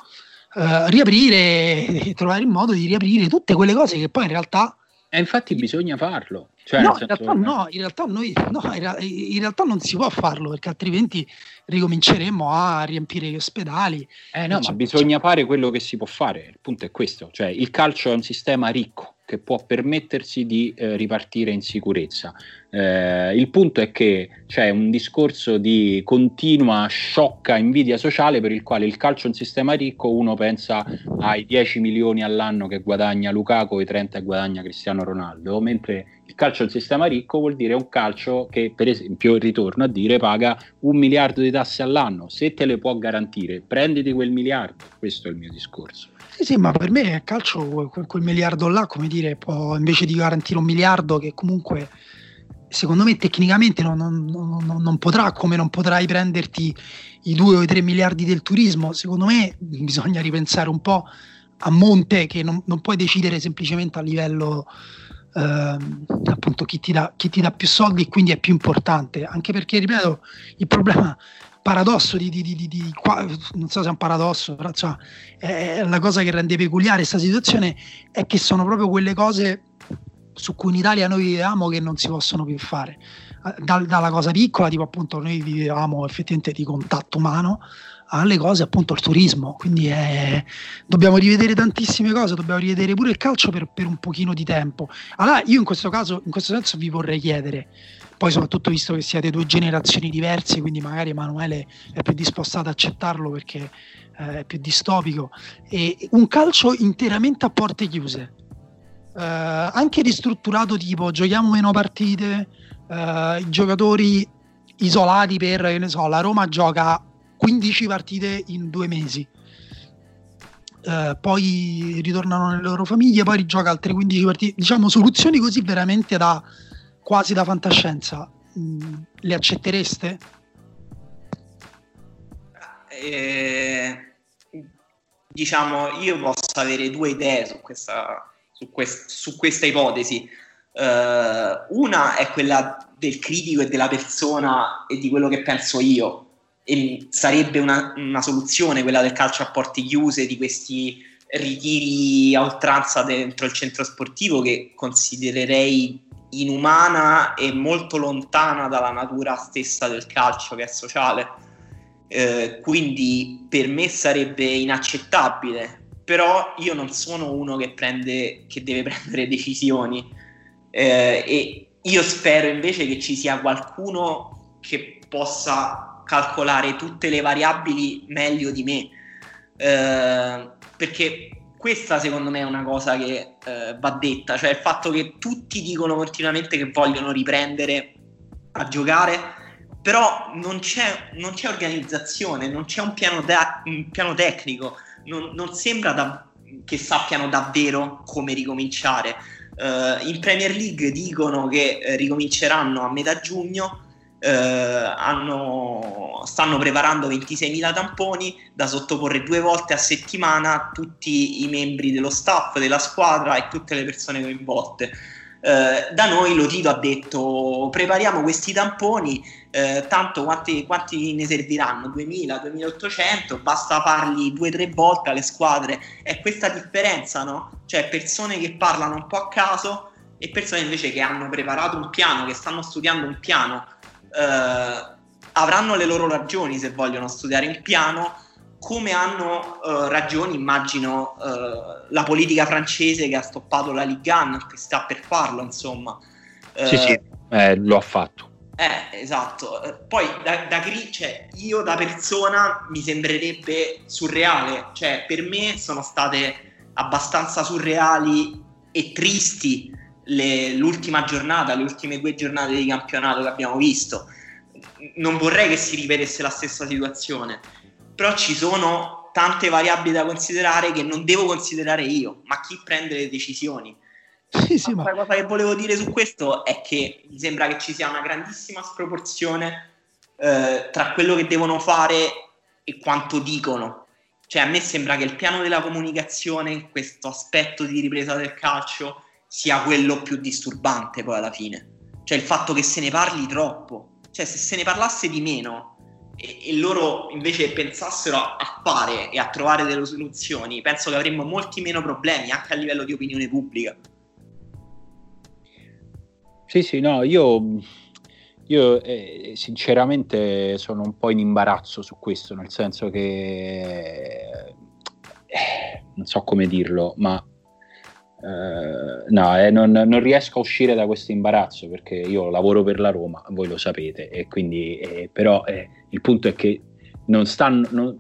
Eh, riaprire, trovare il modo di riaprire tutte quelle cose che poi in realtà. E infatti bisogna farlo. Cioè, no, in realtà no, in realtà, noi, no in realtà non si può farlo perché altrimenti ricominceremo a riempire gli ospedali. Eh no, ma bisogna fare quello che si può fare, il punto è questo, cioè il calcio è un sistema ricco che può permettersi di eh, ripartire in sicurezza. Eh, il punto è che c'è un discorso di continua sciocca invidia sociale per il quale il calcio è un sistema ricco, uno pensa ai 10 milioni all'anno che guadagna Lukaku e 30 che guadagna Cristiano Ronaldo, mentre il calcio è un sistema ricco vuol dire un calcio che per esempio, ritorno a dire, paga un miliardo di tasse all'anno, se te le può garantire, prenditi quel miliardo, questo è il mio discorso. Sì, sì, ma per me il calcio, quel, quel miliardo là, come dire, può invece di garantire un miliardo che comunque secondo me tecnicamente non, non, non, non, potrà, come non potrai prenderti i 2 o i 3 miliardi del turismo, secondo me bisogna ripensare un po' a monte che non, puoi decidere semplicemente a livello eh, appunto chi ti, dà, chi ti dà più soldi e quindi è più importante, anche perché ripeto il problema paradosso di, di, di, di, non so se è un paradosso, però cioè, è la cosa che rende peculiare questa situazione è che sono proprio quelle cose su cui in Italia noi vivevamo che non si possono più fare. Da, dalla cosa piccola, tipo appunto noi vivevamo effettivamente di contatto umano, alle cose appunto il turismo. Quindi è, dobbiamo rivedere tantissime cose, dobbiamo rivedere pure il calcio per, per un pochino di tempo. Allora io in questo caso, in questo senso vi vorrei chiedere, poi soprattutto visto che siete due generazioni diverse, quindi magari Emanuele è più disposto ad accettarlo perché eh, è più distopico, e un calcio interamente a porte chiuse, eh, anche ristrutturato tipo giochiamo meno partite, eh, i giocatori isolati per, che ne so, la Roma gioca 15 partite in due mesi. Uh, poi ritornano nelle loro famiglie, poi rigioca altre 15 partite. Diciamo soluzioni così veramente da, quasi da fantascienza, mm, le accettereste? Eh, diciamo, io posso avere due idee su questa, su quest, su questa ipotesi. Uh, una è quella del critico e della persona e di quello che penso io. E sarebbe una, una soluzione quella del calcio a porte chiuse, di questi ritiri a oltranza dentro il centro sportivo che considererei inumana e molto lontana dalla natura stessa del calcio che è sociale. Eh, quindi per me sarebbe inaccettabile, però io non sono uno che, prende, che deve prendere decisioni eh, e io spero invece che ci sia qualcuno che possa calcolare tutte le variabili meglio di me, eh, perché questa secondo me è una cosa che eh, va detta, cioè il fatto che tutti dicono continuamente che vogliono riprendere a giocare, però non c'è, non c'è organizzazione, non c'è un piano, da, un piano tecnico, non, non sembra da, che sappiano davvero come ricominciare. Uh, in Premier League dicono che uh, ricominceranno a metà giugno, eh, hanno, stanno preparando 26.000 tamponi da sottoporre due volte a settimana a tutti i membri dello staff, della squadra e tutte le persone coinvolte. Eh, da noi Lotito ha detto prepariamo questi tamponi, eh, tanto quanti, quanti, ne serviranno? 2000, 2800, basta farli due o tre volte alle squadre. È questa differenza, no? Cioè persone che parlano un po' a caso e persone invece che hanno preparato un piano, che stanno studiando un piano, eh, avranno le loro ragioni se vogliono studiare un piano, come hanno eh, ragioni, immagino, eh, la politica francese che ha stoppato la Ligue 1, che sta per farlo, insomma. sì, sì, eh, eh, lo ha fatto. Eh, esatto. Eh, poi da, da cioè, io da persona mi sembrerebbe surreale. Cioè, per me sono state abbastanza surreali e tristi le, l'ultima giornata, le ultime due giornate di campionato che abbiamo visto. Non vorrei che si ripetesse la stessa situazione, però ci sono tante variabili da considerare che non devo considerare io, ma chi prende le decisioni. Sì, sì, ma... La cosa che volevo dire su questo è che mi sembra che ci sia una grandissima sproporzione eh, tra quello che devono fare e quanto dicono. Cioè, a me sembra che il piano della comunicazione in questo aspetto di ripresa del calcio sia quello più disturbante poi alla fine. Cioè, il fatto che se ne parli troppo. Cioè, se se ne parlasse di meno e, e loro invece pensassero a fare e a trovare delle soluzioni, penso che avremmo molti meno problemi anche a livello di opinione pubblica. Sì, sì, no, io, io eh, sinceramente sono un po' in imbarazzo su questo, nel senso che eh, non so come dirlo, ma eh, no, eh, non, non, riesco a uscire da questo imbarazzo perché io lavoro per la Roma, voi lo sapete, e quindi eh, però eh, il punto è che non stanno, non,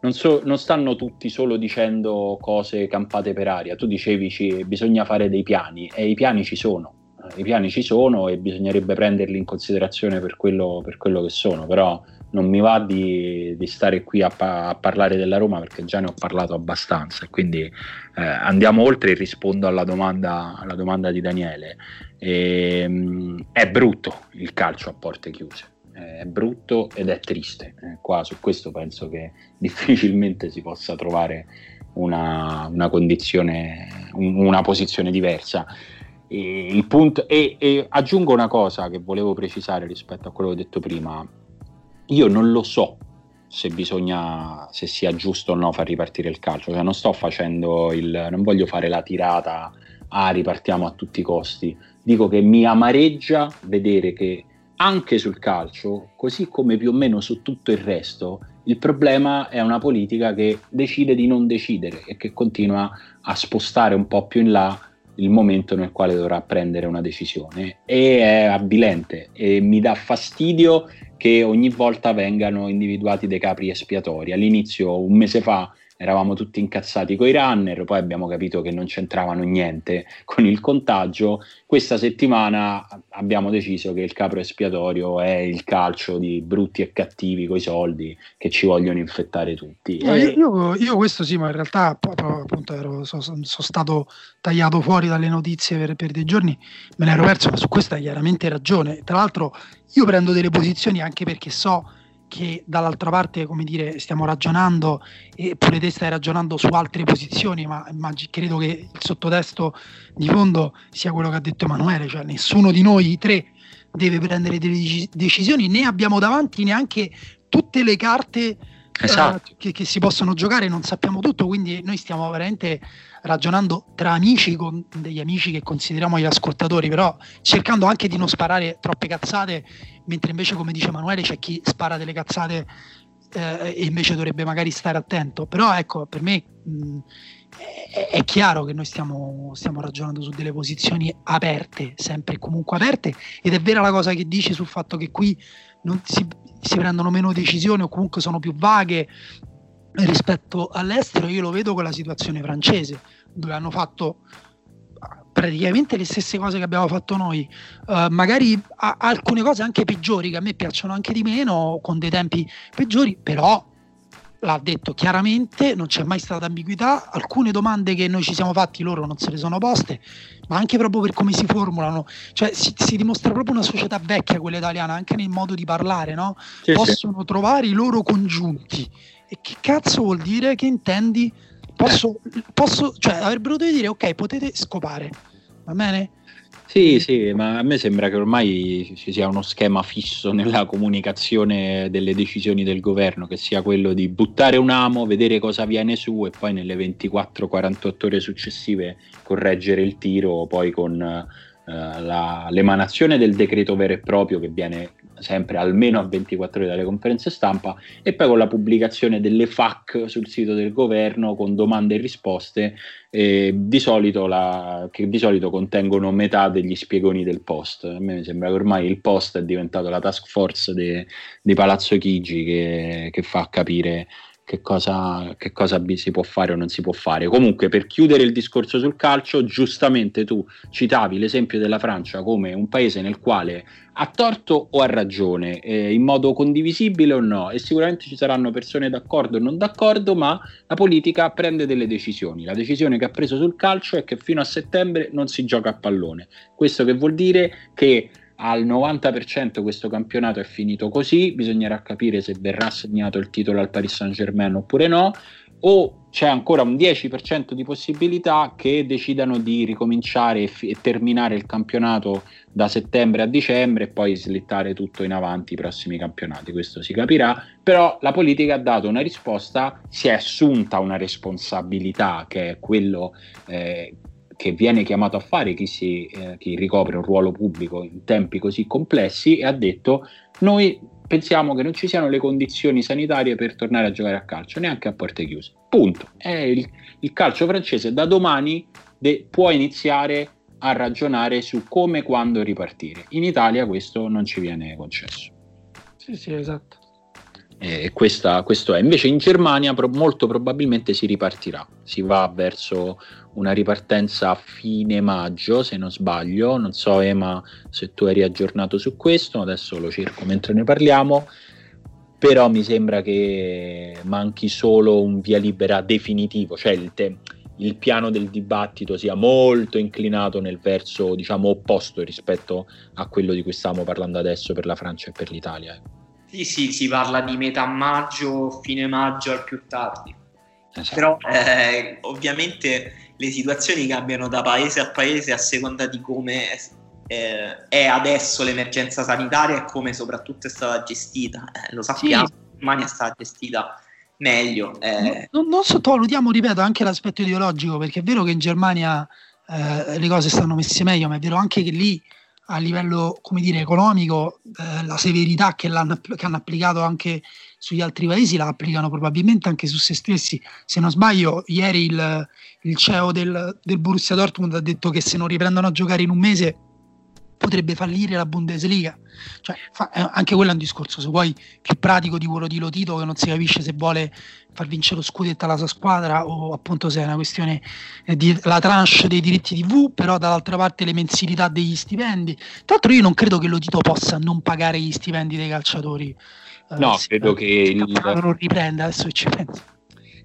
non, so, non, stanno tutti solo dicendo cose campate per aria. Tu dicevi ci, bisogna fare dei piani e i piani ci sono i piani ci sono e bisognerebbe prenderli in considerazione per quello, per quello che sono, però non mi va di, di stare qui a, a, parlare della Roma perché già ne ho parlato abbastanza, quindi eh, andiamo oltre e rispondo alla domanda, alla domanda di Daniele. E, ehm, mh, è brutto il calcio a porte chiuse, è brutto ed è triste. Eh, qua su questo penso che difficilmente si possa trovare una, una condizione, un, una posizione diversa. E, punto, e, e, aggiungo una cosa che volevo precisare rispetto a quello che ho detto prima. Io non lo so se bisogna, se sia giusto o no far ripartire il calcio. Cioè, non sto facendo il. non voglio fare la tirata, ah, ripartiamo a tutti i costi. Dico che mi amareggia vedere che anche sul calcio, così come più o meno su tutto il resto, il problema è una politica che decide di non decidere e che continua a spostare un po' più in là il momento nel quale dovrà prendere una decisione e è avvilente e mi dà fastidio che ogni volta vengano individuati dei capri espiatori. All'inizio, un mese fa, eravamo tutti incazzati con i runner, poi abbiamo capito che non c'entravano niente con il contagio. Questa settimana abbiamo deciso che il capro espiatorio è il calcio di brutti e cattivi coi soldi che ci vogliono infettare tutti. No, io, io, questo sì, ma in realtà appunto ero, sono, sono stato tagliato fuori dalle notizie per, per dei giorni, me l'ero perso, ma su questo hai chiaramente ragione. Tra l'altro io prendo delle posizioni anche perché so che dall'altra parte, come dire, stiamo ragionando e pure te stai ragionando su altre posizioni, ma immagino, credo che il sottotesto di fondo sia quello che ha detto Emanuele, cioè nessuno di noi tre deve prendere delle decisioni, né abbiamo davanti neanche tutte le carte esatto. uh, che, che, si possono giocare, non sappiamo tutto, quindi noi stiamo veramente ragionando tra amici con degli amici che consideriamo gli ascoltatori, però cercando anche di non sparare troppe cazzate, mentre invece come dice Emanuele c'è chi spara delle cazzate eh, e invece dovrebbe magari stare attento. Però ecco, per me mh, è, è, chiaro che noi stiamo, stiamo, ragionando su delle posizioni aperte, sempre e comunque aperte, ed è vera la cosa che dici sul fatto che qui non si, si prendono meno decisioni o comunque sono più vaghe rispetto all'estero io lo vedo con la situazione francese dove hanno fatto praticamente le stesse cose che abbiamo fatto noi. Uh, magari a- alcune cose anche peggiori che a me piacciono anche di meno con dei tempi peggiori però l'ha detto chiaramente, non c'è mai stata ambiguità, alcune domande che noi ci siamo fatti loro non se le sono poste, ma anche proprio per come si formulano, cioè si, si dimostra proprio una società vecchia quella italiana, anche nel modo di parlare, no? Sì, Possono sì. trovare i loro congiunti. E che cazzo vuol dire? Che intendi? Posso, posso cioè avrebbero dovuto dire ok, potete scopare, va bene? Sì, sì, ma a me sembra che ormai ci sia uno schema fisso nella comunicazione delle decisioni del governo, che sia quello di buttare un amo, vedere cosa viene su e poi nelle 24-48 ore successive correggere il tiro, poi con eh, la, l'emanazione del decreto vero e proprio che viene sempre almeno a 24 ore dalle conferenze stampa e poi con la pubblicazione delle FAC sul sito del governo con domande e risposte eh, di la, che di solito contengono metà degli spiegoni del post. A me sembra che ormai il post è diventato la task force di Palazzo Chigi che, che fa capire che cosa, che cosa si può fare o non si può fare. Comunque, per chiudere il discorso sul calcio, giustamente tu citavi l'esempio della Francia come un paese nel quale ha torto o ha ragione, eh, in modo condivisibile o no, e sicuramente ci saranno persone d'accordo o non d'accordo, ma la politica prende delle decisioni. La decisione che ha preso sul calcio è che fino a settembre non si gioca a pallone. Questo che vuol dire che al 90% questo campionato è finito così, bisognerà capire se verrà assegnato il titolo al Paris Saint Germain oppure no, o c'è ancora un 10% di possibilità che decidano di ricominciare e, f- e, terminare il campionato da settembre a dicembre e poi slittare tutto in avanti i prossimi campionati, questo si capirà, però la politica ha dato una risposta, si è assunta una responsabilità che è quello eh, che viene chiamato a fare chi, si, eh, chi ricopre un ruolo pubblico in tempi così complessi e ha detto noi pensiamo che non ci siano le condizioni sanitarie per tornare a giocare a calcio, neanche a porte chiuse. Punto. Il, il, calcio francese da domani de, può iniziare a ragionare su come e quando ripartire. In Italia questo non ci viene concesso. Sì, sì, esatto. E questa, questo è. Invece in Germania pro, molto probabilmente si ripartirà, si va verso una ripartenza a fine maggio, se non sbaglio. Non so, Ema, se tu eri aggiornato su questo, adesso lo cerco mentre ne parliamo. Però mi sembra che manchi solo un via libera definitivo, cioè il, te- il piano del dibattito sia molto inclinato nel verso diciamo opposto rispetto a quello di cui stiamo parlando adesso per la Francia e per l'Italia. Sì, sì, si parla di metà maggio, fine maggio al più tardi. Esatto. Però eh, ovviamente le situazioni cambiano da paese a paese a seconda di come eh, è adesso l'emergenza sanitaria e come soprattutto è stata gestita. Eh, lo sappiamo, sì. Germania è stata gestita meglio. Eh. Non, non sottovalutiamo, ripeto, anche l'aspetto ideologico, perché è vero che in Germania eh, le cose stanno messe meglio, ma è vero anche che lì a livello come dire, economico eh, la severità che, che, hanno applicato anche sugli altri paesi la applicano probabilmente anche su se stessi. Se non sbaglio, ieri il, il CEO del, del Borussia Dortmund ha detto che se non riprendono a giocare in un mese potrebbe fallire la Bundesliga. Cioè, fa, eh, anche quello è un discorso, se vuoi, più pratico di quello di Lotito, che non si capisce se vuole far vincere lo scudetto alla sua squadra o appunto se è una questione eh, di tranche dei diritti TV, però dall'altra parte le mensilità degli stipendi. Tra l'altro io non credo che Lotito possa non pagare gli stipendi dei calciatori. Eh, no, eh, credo che il... non riprenda, adesso ci penso.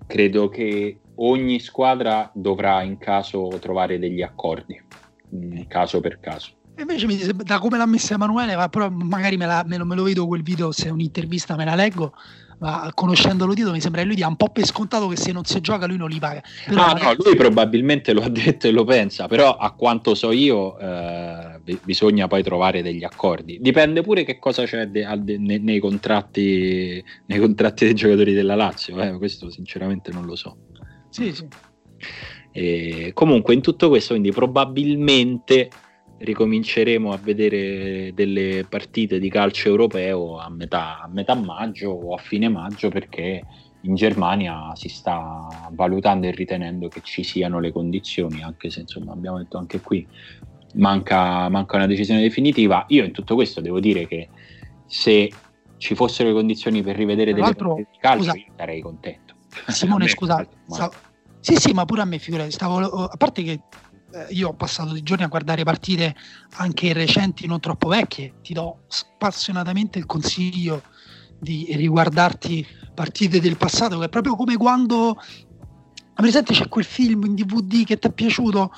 Credo che ogni squadra dovrà in caso trovare degli accordi, caso per caso Invece mi dice, da come l'ha messa Emanuele, ma però magari me, la, me, lo, me, lo, vedo quel video, se è un'intervista me la leggo, ma conoscendolo Tito mi sembra che lui dia un po' per scontato che se non si gioca lui non li paga. Però ah, no, lui probabilmente lo ha detto e lo pensa, però a quanto so io eh, bisogna poi trovare degli accordi. Dipende pure che cosa c'è de, de, nei, nei, contratti, nei contratti dei giocatori della Lazio, eh, questo sinceramente non lo so. Sì, sì. E comunque in tutto questo, quindi probabilmente ricominceremo a vedere delle partite di calcio europeo a metà, a metà maggio o a fine maggio perché in Germania si sta valutando e ritenendo che ci siano le condizioni, anche se insomma abbiamo detto anche qui manca, manca una decisione definitiva. Io in tutto questo devo dire che se ci fossero le condizioni per rivedere delle partite di calcio scusa. io sarei contento. Simone, scusa, sì, sì, ma pure a me figurati, stavo... a parte che io ho passato dei giorni a guardare partite anche recenti, non troppo vecchie. Ti do spassionatamente il consiglio di riguardarti partite del passato, che è proprio come quando, a presente c'è quel film in DVD che ti è piaciuto,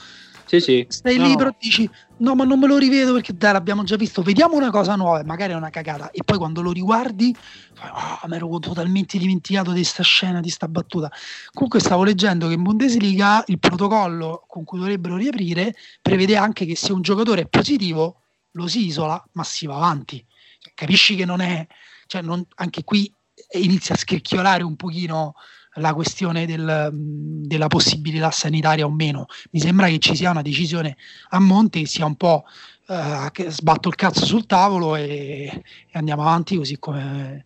sì, sì. Stai no, lì, però dici: No, ma non me lo rivedo perché dai, l'abbiamo già visto. Vediamo una cosa nuova, magari è una cagata. E poi quando lo riguardi, fai: Oh, mi ero totalmente dimenticato di questa scena, di sta battuta. Comunque, stavo leggendo che in Bundesliga il protocollo con cui dovrebbero riaprire prevede anche che se un giocatore è positivo, lo si isola, ma si va avanti. Cioè, capisci che non è, cioè, non, anche qui inizia a scricchiolare un pochino la questione del, della possibilità sanitaria o meno. Mi sembra che ci sia una decisione a monte che sia un po' eh, sbatto il cazzo sul tavolo e, e andiamo avanti così come,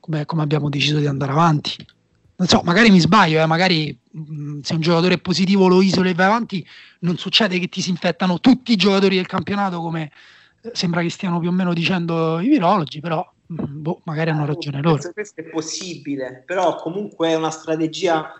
come, come, abbiamo deciso di andare avanti. Non so, magari mi sbaglio, eh, magari mh, se un giocatore è positivo lo isola e vai avanti, non succede che ti si infettano tutti i giocatori del campionato come eh, sembra che stiano più o meno dicendo i virologi, però Mm, boh, magari hanno ragione loro. Questo è possibile, però comunque è una strategia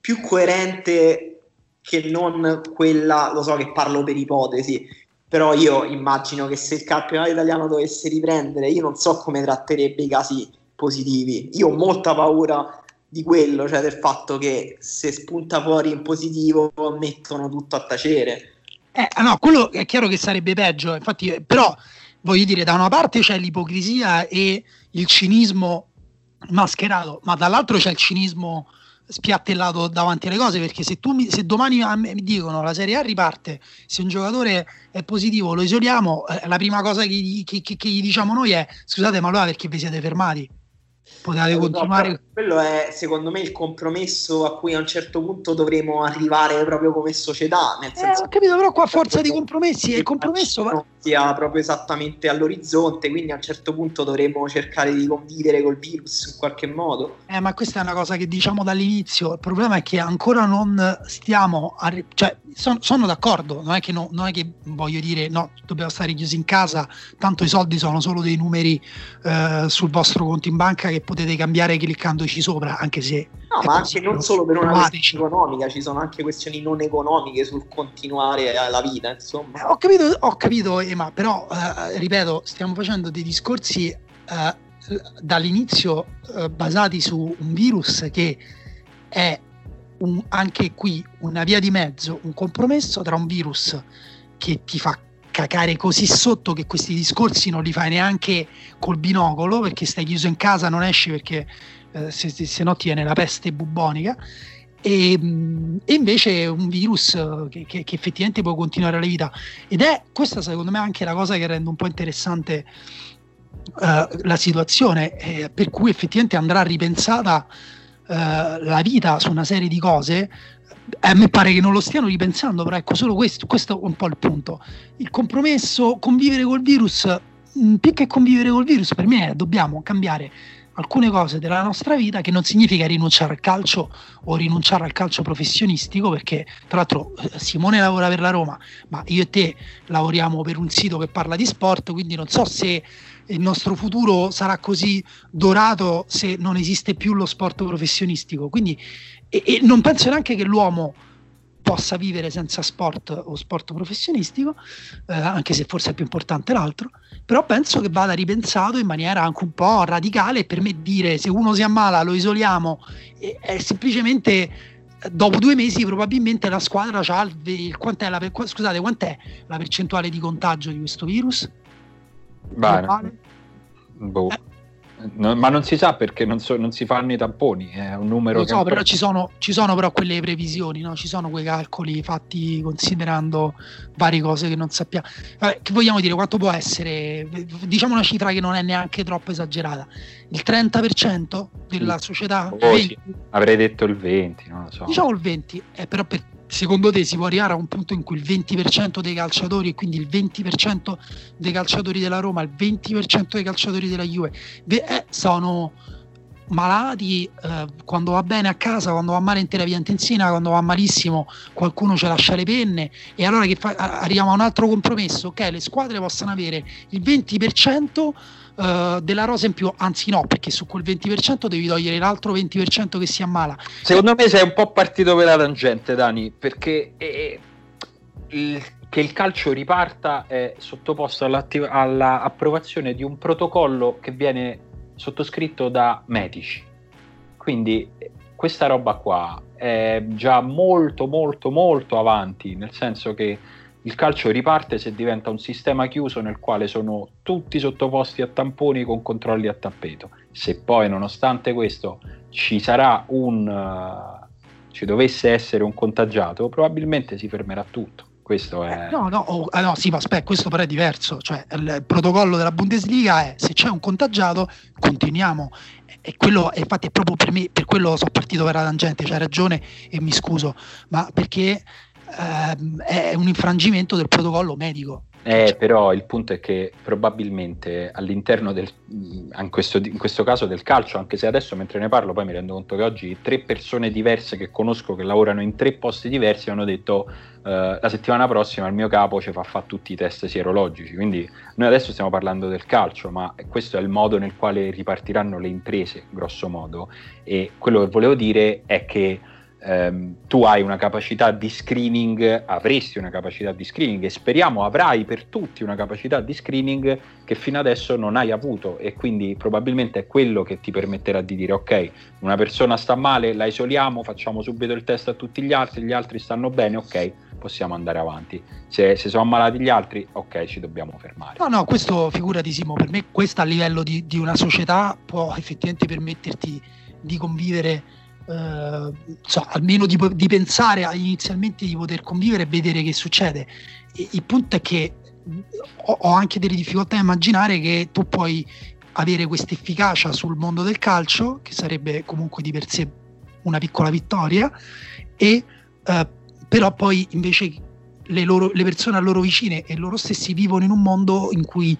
più coerente che non quella, lo so che parlo per ipotesi, però io immagino che se il campionato italiano dovesse riprendere, io non so come tratterebbe i casi positivi. Io ho molta paura di quello, cioè del fatto che se spunta fuori in positivo mettono tutto a tacere. Eh, no, quello è chiaro che sarebbe peggio, infatti, però voglio dire, da una parte c'è l'ipocrisia e il cinismo mascherato, ma dall'altro c'è il cinismo spiattellato davanti alle cose perché se, tu mi, se domani mi dicono la Serie A riparte se un giocatore è positivo lo isoliamo eh, la prima cosa che, che, che, che, gli diciamo noi è scusate ma allora perché vi siete fermati potete eh, continuare. Quello è secondo me il compromesso a cui a un certo punto dovremo arrivare proprio come società. Nel eh, senso eh, ho capito, però qua a forza di compromessi e il compromesso va... sia proprio esattamente all'orizzonte, quindi a un certo punto dovremo cercare di convivere col virus in qualche modo. Eh, ma questa è una cosa che diciamo dall'inizio. Il problema è che ancora non stiamo, arri- cioè son, sono d'accordo, non è, che no, non è che voglio dire no, dobbiamo stare chiusi in casa, tanto i soldi sono solo dei numeri eh, sul vostro conto in banca che potete cambiare cliccandoci sopra, anche se... No, ma anche non solo per una questione economica, ci sono anche questioni non economiche sul continuare la vita, insomma. Eh, ho capito, ho capito Ema, però eh, ripeto, stiamo facendo dei discorsi eh, dall'inizio eh, basati su un virus che è un, anche qui una via di mezzo, un compromesso tra un virus che ti fa cacare così sotto che questi discorsi non li fai neanche col binocolo perché stai chiuso in casa, non esci perché eh, se, se, no ti viene la peste bubonica. E, mm, e invece un virus che, che, che, effettivamente può continuare la vita ed è questa secondo me anche la cosa che rende un po' interessante uh, la situazione eh, per cui effettivamente andrà ripensata uh, la vita su una serie di cose a me pare che non lo stiano ripensando, però ecco solo questo, questo è un po' il punto. Il compromesso, convivere col virus, mm, più che convivere col virus, per me è dobbiamo cambiare alcune cose della nostra vita che non significa rinunciare al calcio o rinunciare al calcio professionistico perché tra l'altro eh, Simone lavora per la Roma ma io e te lavoriamo per un sito che parla di sport quindi non so se il nostro futuro sarà così dorato se non esiste più lo sport professionistico. Quindi e, e non penso neanche che l'uomo possa vivere senza sport o sport professionistico, eh, anche se forse è più importante l'altro, però penso che vada ripensato in maniera anche un po' radicale e per me dire se uno si ammala lo isoliamo è semplicemente dopo due mesi probabilmente la squadra ha il, il, quant'è la, scusate quant'è la percentuale di contagio di questo virus? Bene. Boh. Eh, No, ma non si sa perché non, so, non, si fanno i tamponi, è un numero Lo so, però ci sono, ci sono, però quelle previsioni, no? ci sono quei calcoli fatti considerando varie cose che non sappiamo. Vabbè, che vogliamo dire? Quanto può essere? Diciamo una cifra che non è neanche troppo esagerata. Il 30% della sì. società? Oh, sì. Avrei detto il 20, non lo so. Diciamo il 20, eh, però per secondo te si può arrivare a un punto in cui il 20% dei calciatori e quindi il 20% dei calciatori della Roma, il 20% dei calciatori della Juve eh, sono malati eh, quando va bene a casa, quando va male in terapia intensina, quando va malissimo qualcuno ci lascia le penne e allora che fa, arriviamo a un altro compromesso, ok le squadre possono avere il 20% uh, della rosa in più, anzi no, perché su quel 20% devi togliere l'altro 20% che si ammala. Secondo me sei un po' partito per la tangente, Dani, perché eh, il, che il calcio riparta è sottoposto all'approvazione di un protocollo che viene sottoscritto da medici. Quindi questa roba qua è già molto molto molto avanti, nel senso che il calcio riparte se diventa un sistema chiuso nel quale sono tutti sottoposti a tamponi con controlli a tappeto. Se poi nonostante questo ci sarà un uh, ci dovesse essere un contagiato, probabilmente si fermerà tutto. Questo è... Eh, no, no, oh, ah, no, sì, ma aspetta, questo però è diverso. Cioè, il protocollo della Bundesliga è se c'è un contagiato, continuiamo. E quello, infatti, è proprio per me, per quello sono partito per la tangente, c'hai ragione e mi scuso, ma perché ehm, è un infrangimento del protocollo medico. Eh, cioè però il punto è che probabilmente all'interno del, in questo, in questo, caso del calcio, anche se adesso mentre ne parlo poi mi rendo conto che oggi tre persone diverse che conosco che lavorano in tre posti diversi hanno detto eh, la settimana prossima il mio capo ci fa fare tutti i test sierologici, quindi noi adesso stiamo parlando del calcio, ma questo è il modo nel quale ripartiranno le imprese, grosso modo, e quello che volevo dire è che ehm, tu hai una capacità di screening, avresti una capacità di screening e speriamo avrai per tutti una capacità di screening che fino adesso non hai avuto e quindi probabilmente è quello che ti permetterà di dire ok, una persona sta male, la isoliamo, facciamo subito il test a tutti gli altri, gli altri stanno bene, ok, possiamo andare avanti. Se, se sono ammalati gli altri, ok, ci dobbiamo fermare. No, no, questo figurati Simo, per me questo a livello di, di una società può effettivamente permetterti di convivere eh, so, almeno di, di, pensare inizialmente di poter convivere e vedere che succede. E, il punto è che ho, ho, anche delle difficoltà a immaginare che tu puoi avere questa efficacia sul mondo del calcio, che sarebbe comunque di per sé una piccola vittoria, e eh, però poi invece le, loro, le persone a loro vicine e loro stessi vivono in un mondo in cui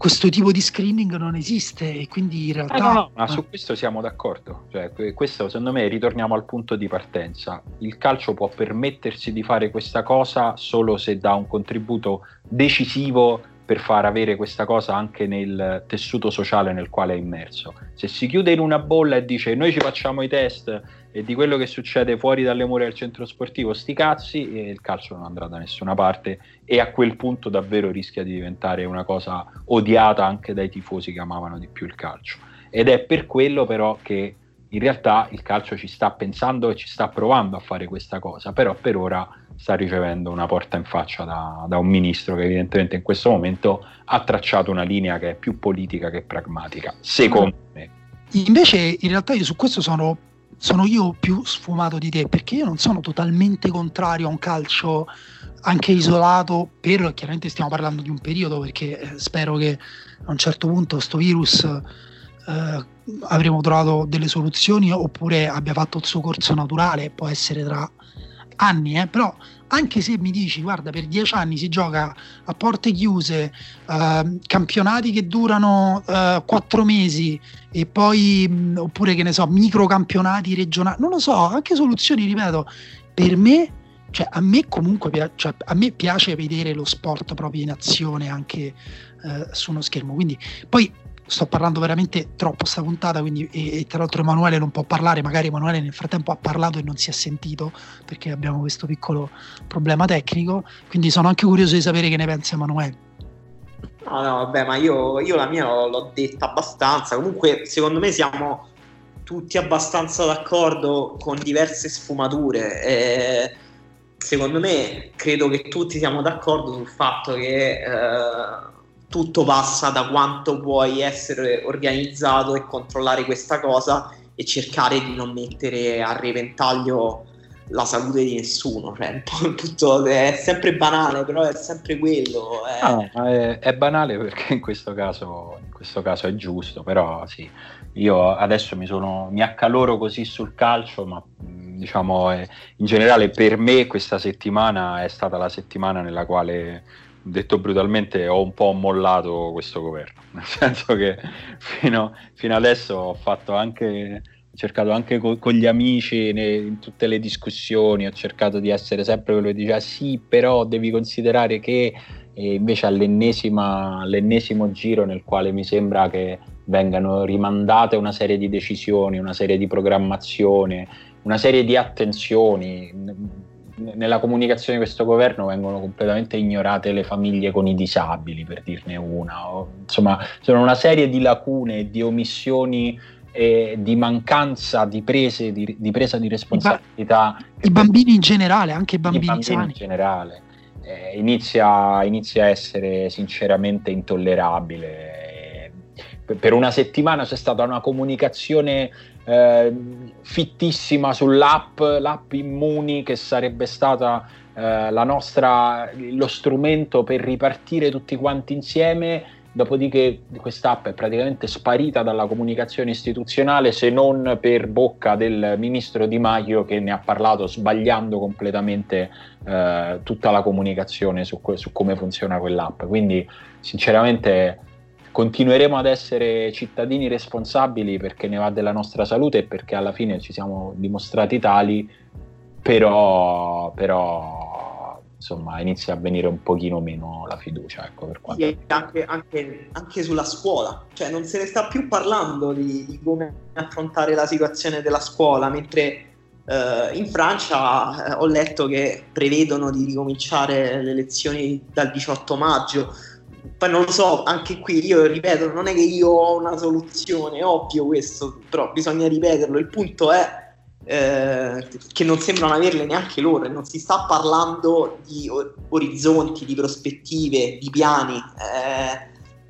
questo tipo di screening non esiste e quindi in realtà... Eh no, no, ma su questo siamo d'accordo, cioè, questo secondo me ritorniamo al punto di partenza, il calcio può permettersi di fare questa cosa solo se dà un contributo decisivo per far avere questa cosa anche nel tessuto sociale nel quale è immerso. Se si chiude in una bolla e dice noi ci facciamo i test e di quello che succede fuori dalle mura del centro sportivo, sti cazzi, e il calcio non andrà da nessuna parte e a quel punto davvero rischia di diventare una cosa odiata anche dai tifosi che amavano di più il calcio. Ed è per quello però che in realtà il calcio ci sta pensando e ci sta provando a fare questa cosa, però per ora sta ricevendo una porta in faccia da, da un ministro che evidentemente in questo momento ha tracciato una linea che è più politica che pragmatica, secondo me. Invece in realtà io su questo sono sono io più sfumato di te perché io non sono totalmente contrario a un calcio anche isolato per chiaramente stiamo parlando di un periodo perché eh, spero che a un certo punto questo virus eh, avremo trovato delle soluzioni oppure abbia fatto il suo corso naturale può essere tra anni, eh, però anche se mi dici guarda per dieci anni si gioca a porte chiuse, eh, campionati che durano eh, quattro mesi e poi mh, oppure che ne so, microcampionati regionali, non lo so, anche soluzioni, ripeto, per me cioè a me comunque cioè, a me piace vedere lo sport proprio in azione anche eh, su uno schermo. Quindi poi sto parlando veramente troppo sta puntata, quindi, e, e, tra l'altro Emanuele non può parlare, magari Emanuele nel frattempo ha parlato e non si è sentito perché abbiamo questo piccolo problema tecnico, quindi sono anche curioso di sapere che ne pensa Emanuele. No, no, vabbè, ma io, io la mia l'ho detta abbastanza, comunque secondo me siamo tutti abbastanza d'accordo con diverse sfumature. E secondo me credo che tutti siamo d'accordo sul fatto che... Eh, tutto passa da quanto puoi essere organizzato e controllare questa cosa e cercare di non mettere a repentaglio la salute di nessuno. Cioè, tutto, è sempre banale, però è sempre quello. È... Ah, è, è, banale perché in questo, caso, in questo caso è giusto, però sì, io adesso mi, sono, mi accaloro così sul calcio, ma diciamo in generale per me questa settimana è stata la settimana nella quale detto brutalmente, ho un po' mollato questo governo, nel senso che fino, fino adesso ho fatto anche cercato anche co- con gli amici ne, in tutte le discussioni, ho cercato di essere sempre quello che diceva sì, però devi considerare che e invece all'ennesimo giro nel quale mi sembra che vengano rimandate una serie di decisioni, una serie di programmazione, una serie di attenzioni nella comunicazione di questo governo vengono completamente ignorate le famiglie con i disabili, per dirne una. Insomma, sono una serie di lacune, di omissioni e di mancanza di, prese, di, di presa di responsabilità. I bambini in generale, anche i bambini, I bambini in generale. Eh, inizia, inizia a essere sinceramente intollerabile. Eh, per una settimana c'è stata una comunicazione eh, fittissima sull'app, l'app Immuni che sarebbe stata eh, nostra, lo strumento per ripartire tutti quanti insieme. Dopodiché quest'app è praticamente sparita dalla comunicazione istituzionale se non per bocca del ministro Di Maio che ne ha parlato sbagliando completamente eh, tutta la comunicazione su, su come funziona quell'app. Quindi sinceramente continueremo ad essere cittadini responsabili perché ne va della nostra salute e perché alla fine ci siamo dimostrati tali, però, però insomma inizia a venire un pochino meno la fiducia. Ecco, per quanto... Sì, anche, anche, anche, sulla scuola, cioè non se ne sta più parlando di, di come affrontare la situazione della scuola, mentre Uh, in Francia uh, ho letto che prevedono di ricominciare le lezioni dal 18 maggio. Poi non lo so, anche qui io ripeto, non è che io ho una soluzione, ovvio questo, però bisogna ripeterlo. Il punto è eh, che non sembrano averle neanche loro e non si sta parlando di orizzonti, di prospettive, di piani.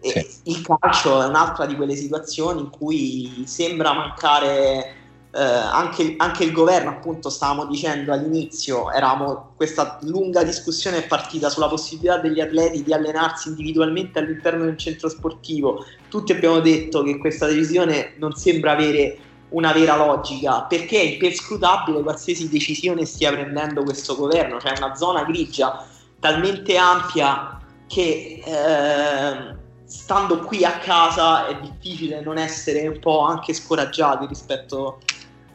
Eh, sì. Il calcio è un'altra di quelle situazioni in cui sembra mancare eh, anche, anche, il governo, appunto, stavamo dicendo all'inizio, eravamo, questa lunga discussione è partita sulla possibilità degli atleti di allenarsi individualmente all'interno del centro sportivo. Tutti abbiamo detto che questa decisione non sembra avere una vera logica perché è imperscrutabile qualsiasi decisione stia prendendo questo governo, cioè una zona grigia talmente ampia che eh, stando qui a casa è difficile non essere un po' anche scoraggiati rispetto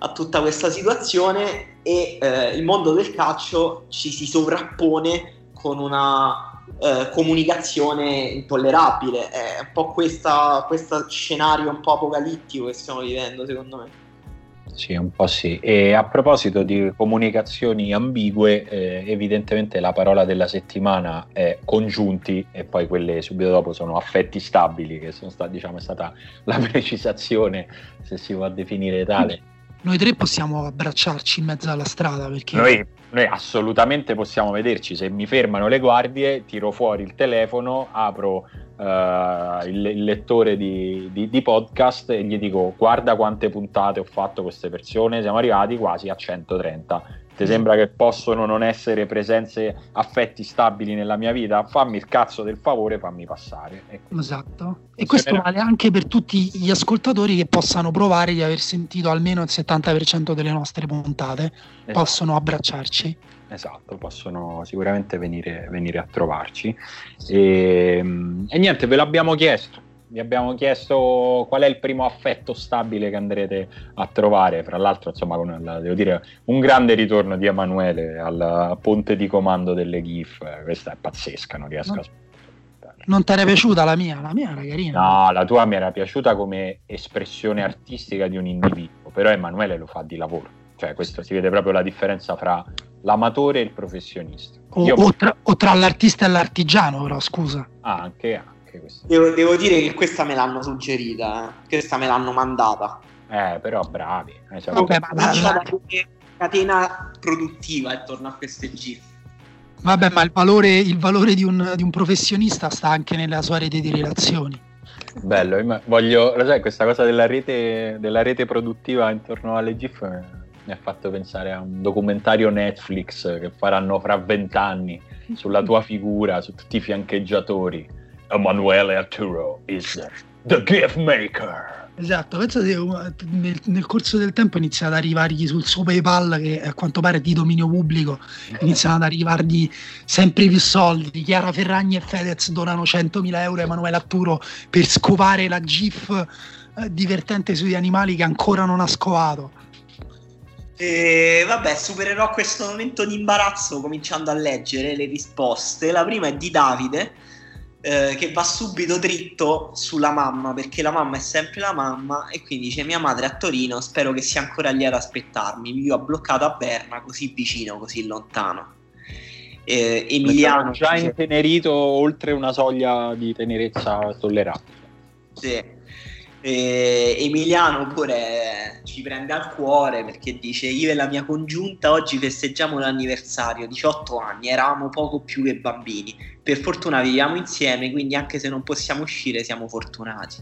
a tutta questa situazione e eh, il mondo del calcio ci si sovrappone con una eh, comunicazione intollerabile. È un po' questo scenario un po' apocalittico che stiamo vivendo, secondo me. Sì, un po' sì. E a proposito di comunicazioni ambigue, eh, evidentemente la parola della settimana è congiunti e poi quelle subito dopo sono affetti stabili, che sono stati, diciamo, è stata la precisazione, se si può definire tale noi tre possiamo abbracciarci in mezzo alla strada perché... Noi, noi, assolutamente possiamo vederci, se mi fermano le guardie tiro fuori il telefono, apro uh, il, il, lettore di, di, di, podcast e gli dico guarda quante puntate ho fatto queste persone, siamo arrivati quasi a 130 ti sembra che possono non essere presenze, affetti stabili nella mia vita? Fammi il cazzo del favore, fammi passare. Ecco. Esatto. E questo vale anche per tutti gli ascoltatori che possano provare di aver sentito almeno il 70% delle nostre puntate. Esatto. Possono abbracciarci. Esatto, possono sicuramente venire, venire a trovarci. E, e niente, ve l'abbiamo chiesto vi abbiamo chiesto qual è il primo affetto stabile che andrete a trovare. Fra l'altro, insomma, con, devo dire, un grande ritorno di Emanuele al ponte di comando delle GIF. Questa è pazzesca, non riesco no. a non ti era piaciuta la mia? La mia era carina. No, la tua mi era piaciuta come espressione artistica di un individuo, però Emanuele lo fa di lavoro. Cioè, questo si vede proprio la differenza fra l'amatore e il professionista. O, Io... o, tra, o tra, l'artista e l'artigiano, però, scusa. Ah, anche, anche questo. Devo, devo, dire che questa me l'hanno suggerita, eh. questa me l'hanno mandata. Eh, però bravi. Eh, cioè, Vabbè, ma la, la... catena produttiva attorno a queste GIF. Vabbè, ma il valore, il valore di, un, di, un, professionista sta anche nella sua rete di relazioni. Bello, voglio, lo sai, questa cosa della rete, della rete produttiva intorno alle GIF mi ha fatto pensare a un documentario Netflix che faranno fra vent'anni sulla tua figura, su tutti i fiancheggiatori. Emanuele Arturo is the gift maker. Esatto, penso che nel, nel, corso del tempo iniziano ad arrivargli sul suo PayPal, che a quanto pare è di dominio pubblico, iniziano ad arrivargli sempre più soldi. Chiara Ferragni e Fedez donano 100.000 euro a Emanuele Arturo per scovare la GIF eh, divertente sugli animali che ancora non ha scovato. E vabbè, supererò questo momento di imbarazzo cominciando a leggere le risposte. La prima è di Davide eh, che va subito dritto sulla mamma perché la mamma è sempre la mamma e quindi dice mia madre a Torino spero che sia ancora lì ad aspettarmi. Mi ho bloccato a Berna così vicino così lontano. Eh, Emiliano già intenerito oltre una soglia di tenerezza tollerabile. Sì. Eh, Emiliano pure ci prende al cuore perché dice io e la mia congiunta oggi festeggiamo l'anniversario 18 anni eravamo poco più che bambini. Per fortuna viviamo insieme quindi anche se non possiamo uscire siamo fortunati.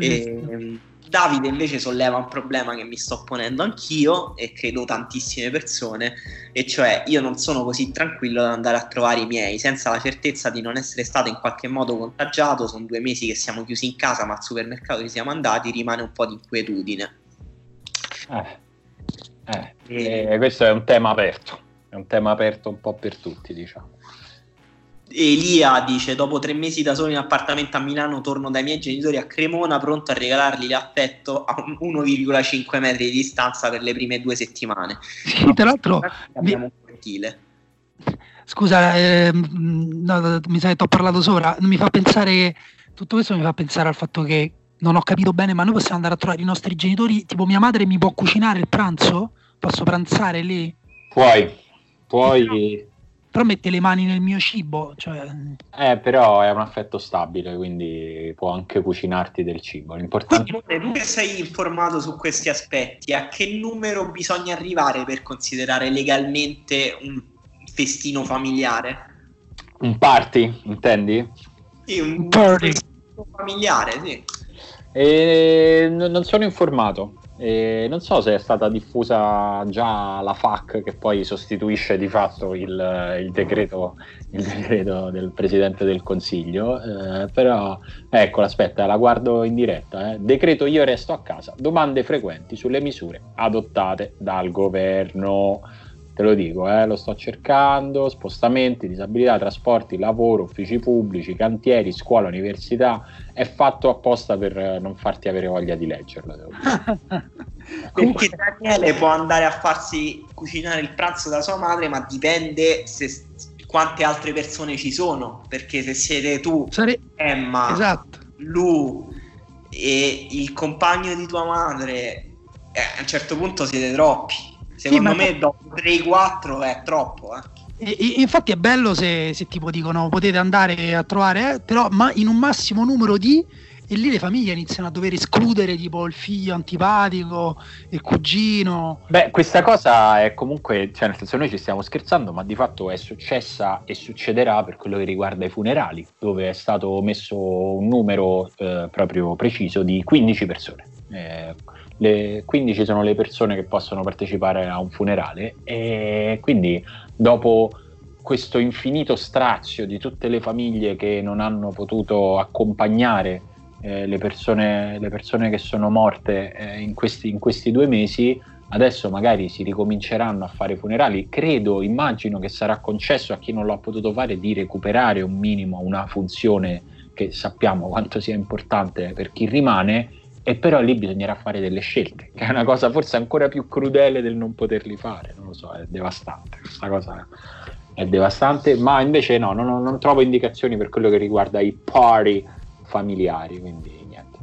E, Davide invece solleva un problema che mi sto ponendo anch'io e credo tantissime persone, e cioè io non sono così tranquillo da andare a trovare i miei senza la certezza di non essere stato in qualche modo contagiato. Sono due mesi che siamo chiusi in casa, ma al supermercato ci siamo andati, rimane un po' di inquietudine. Eh, eh, e... eh, questo è un tema aperto, è un tema aperto un po' per tutti, diciamo. Elia dice: Dopo tre mesi da solo in appartamento a Milano, torno dai miei genitori a Cremona, pronto a regalargli l'affetto a 1,5 metri di distanza per le prime due settimane. Sì, tra l'altro, abbiamo un cortile. Scusa, eh, no, mi sa che ti ho parlato sopra. Mi fa pensare, tutto questo mi fa pensare al fatto che non ho capito bene, ma noi possiamo andare a trovare i nostri genitori. Tipo, mia madre mi può cucinare il pranzo? Posso pranzare lì? Puoi, puoi però mette le mani nel mio cibo. Cioè... Eh, però è un affetto stabile, quindi può anche cucinarti del cibo. L'importante... Quindi, tu che sei informato su questi aspetti, a che numero bisogna arrivare per considerare legalmente un festino familiare? Un party, intendi? Sì, un party familiare, sì. E non sono informato. E non so se è stata diffusa già la FAC che poi sostituisce di fatto il, il, decreto, il decreto, del Presidente del Consiglio, eh, però ecco, aspetta, la guardo in diretta. Eh. Decreto io resto a casa, domande frequenti sulle misure adottate dal governo te lo dico, eh, lo sto cercando, spostamenti, disabilità, trasporti, lavoro, uffici pubblici, cantieri, scuola, università, è fatto apposta per eh, non farti avere voglia di leggerlo. Perché Daniele può andare a farsi cucinare il pranzo da sua madre, ma dipende se, quante altre persone ci sono, perché se siete tu, Sare... Emma, esatto. Lu e il compagno di tua madre, eh, a un certo punto siete troppi. Secondo sì, me dopo 3-4 è troppo. Eh. E, e, infatti è bello se, se, tipo dicono potete andare a trovare, eh, però ma in un massimo numero di e lì le famiglie iniziano a dover escludere tipo il figlio antipatico, il cugino. Beh, questa cosa è comunque, cioè nel senso noi ci stiamo scherzando, ma di fatto è successa e succederà per quello che riguarda i funerali, dove è stato messo un numero eh, proprio preciso di 15 persone. Eh, le 15 sono le persone che possono partecipare a un funerale e quindi dopo questo infinito strazio di tutte le famiglie che non hanno potuto accompagnare eh, le, persone, le, persone, che sono morte eh, in, questi, in questi due mesi, adesso magari si ricominceranno a fare funerali. Credo, immagino che sarà concesso a chi non l'ha potuto fare di recuperare un minimo una funzione che sappiamo quanto sia importante per chi rimane e però lì bisognerà fare delle scelte, che è una cosa forse ancora più crudele del non poterli fare, non lo so, è devastante, questa cosa è devastante, ma invece no, non, non trovo indicazioni per quello che riguarda i party familiari, quindi niente.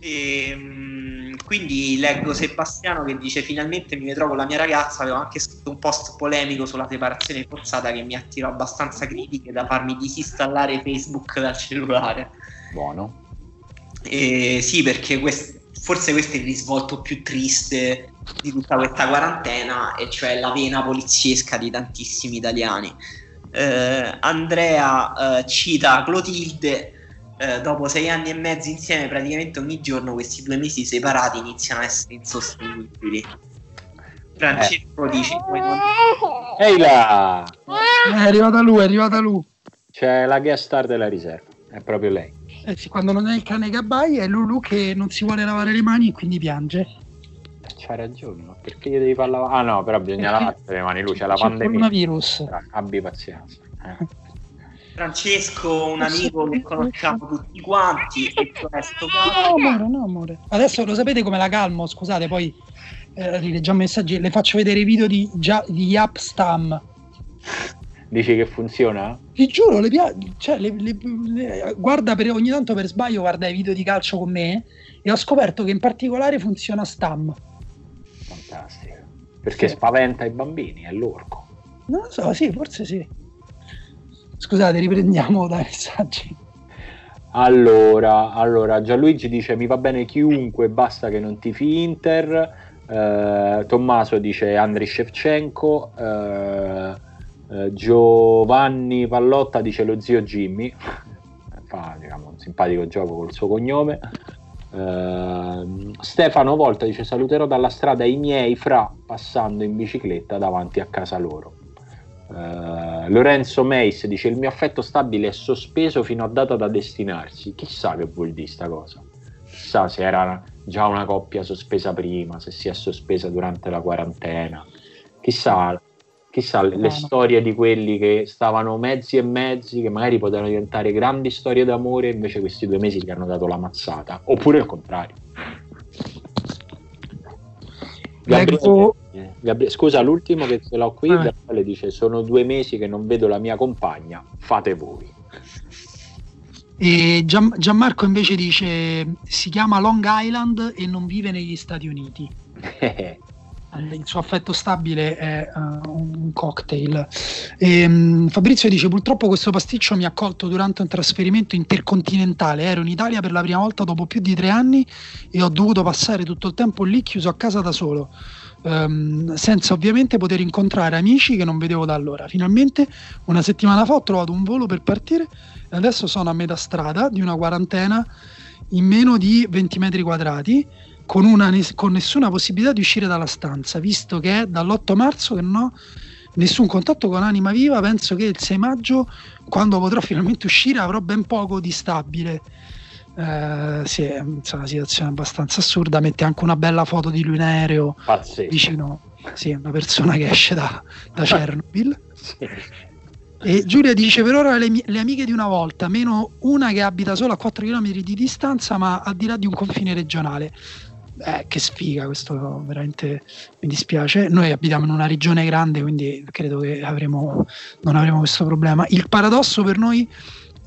E, ehm, quindi leggo Sebastiano che dice finalmente mi con la mia ragazza, avevo anche scritto un post polemico sulla separazione forzata che mi attirò abbastanza critiche da farmi disinstallare Facebook dal cellulare. Buono eh, sì, perché quest- forse questo è il risvolto più triste di tutta questa quarantena, e cioè la vena poliziesca di tantissimi italiani. Eh, Andrea eh, cita Clotilde. Eh, dopo sei anni e mezzo insieme, praticamente ogni giorno, questi due mesi separati iniziano a essere insostenibili. Francesco eh. dice: non... Ehi là! È arrivata lui, è arrivata lui. C'è la guest star della riserva, è proprio lei. Eh sì, quando non è il cane che abbaia, è Lulu che non si vuole lavare le mani e quindi piange. C'ha ragione, ma perché gli devi far lavare? Ah no, però bisogna lavarsi le mani, lui c'è la c'è pandemia. coronavirus. Abbi pazienza. Eh. Francesco, un amico che conosciamo tutti quanti, e questo No, amore, no, amore. Adesso lo sapete come la calmo, scusate, poi eh, rileggiamo messaggi, le faccio vedere i video di, di Yapstam. Dici che funziona? Ti giuro, le pia- cioè, le, le, le, guarda per, ogni tanto per sbaglio guarda i video di calcio con me e ho scoperto che in particolare funziona Stam. Fantastico. Perché sì. spaventa i bambini, è l'orco. Non lo so, sì, forse sì. Scusate, riprendiamo dai messaggi. Allora, allora, Gianluigi dice mi va bene chiunque, basta che non tifi Inter. Eh, Tommaso dice Andriy Shevchenko. Eh, eh, Giovanni Pallotta dice lo zio Jimmy. Fa diciamo, un simpatico gioco col suo cognome. Uh, Stefano Volta dice saluterò dalla strada i miei fra passando in bicicletta davanti a casa loro. Uh, Lorenzo Meis dice il mio affetto stabile è sospeso fino a data da destinarsi. Chissà che vuol dire sta cosa. Chissà se era già una coppia sospesa prima, se si è sospesa durante la quarantena. Chissà, chissà le, le storie di quelli che stavano mezzi e mezzi, che magari potevano diventare grandi storie d'amore, invece questi due mesi gli hanno dato la mazzata. Oppure il contrario. Gabriele, Gabriele, scusa, l'ultimo che ce l'ho qui, ah. Gabriele dice sono due mesi che non vedo la mia compagna, fate voi. E Gian, Gianmarco invece dice si chiama Long Island e non vive negli Stati Uniti. il suo affetto stabile è uh, un cocktail. E, um, Fabrizio dice: Purtroppo questo pasticcio mi ha colto durante un trasferimento intercontinentale. Ero in Italia per la prima volta dopo più di tre anni e ho dovuto passare tutto il tempo lì chiuso a casa da solo. Um, senza ovviamente poter incontrare amici che non vedevo da allora. Finalmente una settimana fa ho trovato un volo per partire e adesso sono a metà strada di una quarantena in meno di 20 metri quadrati con, una, con nessuna possibilità di uscire dalla stanza, visto che è dall'8 marzo che non ho nessun contatto con Anima Viva, penso che il 6 maggio, quando potrò finalmente uscire, avrò ben poco di stabile. Eh, sì, è una situazione abbastanza assurda. Mette anche una bella foto di lui in aereo Pazzesco. vicino, sì, una persona che esce da, da Chernobyl. sì. E Giulia dice per ora le, le, amiche di una volta, meno una che abita solo a 4 km di distanza, ma al di là di un confine regionale eh, che sfiga, questo veramente mi dispiace. Noi abitiamo in una regione grande, quindi credo che avremo, non avremo questo problema. Il paradosso per noi,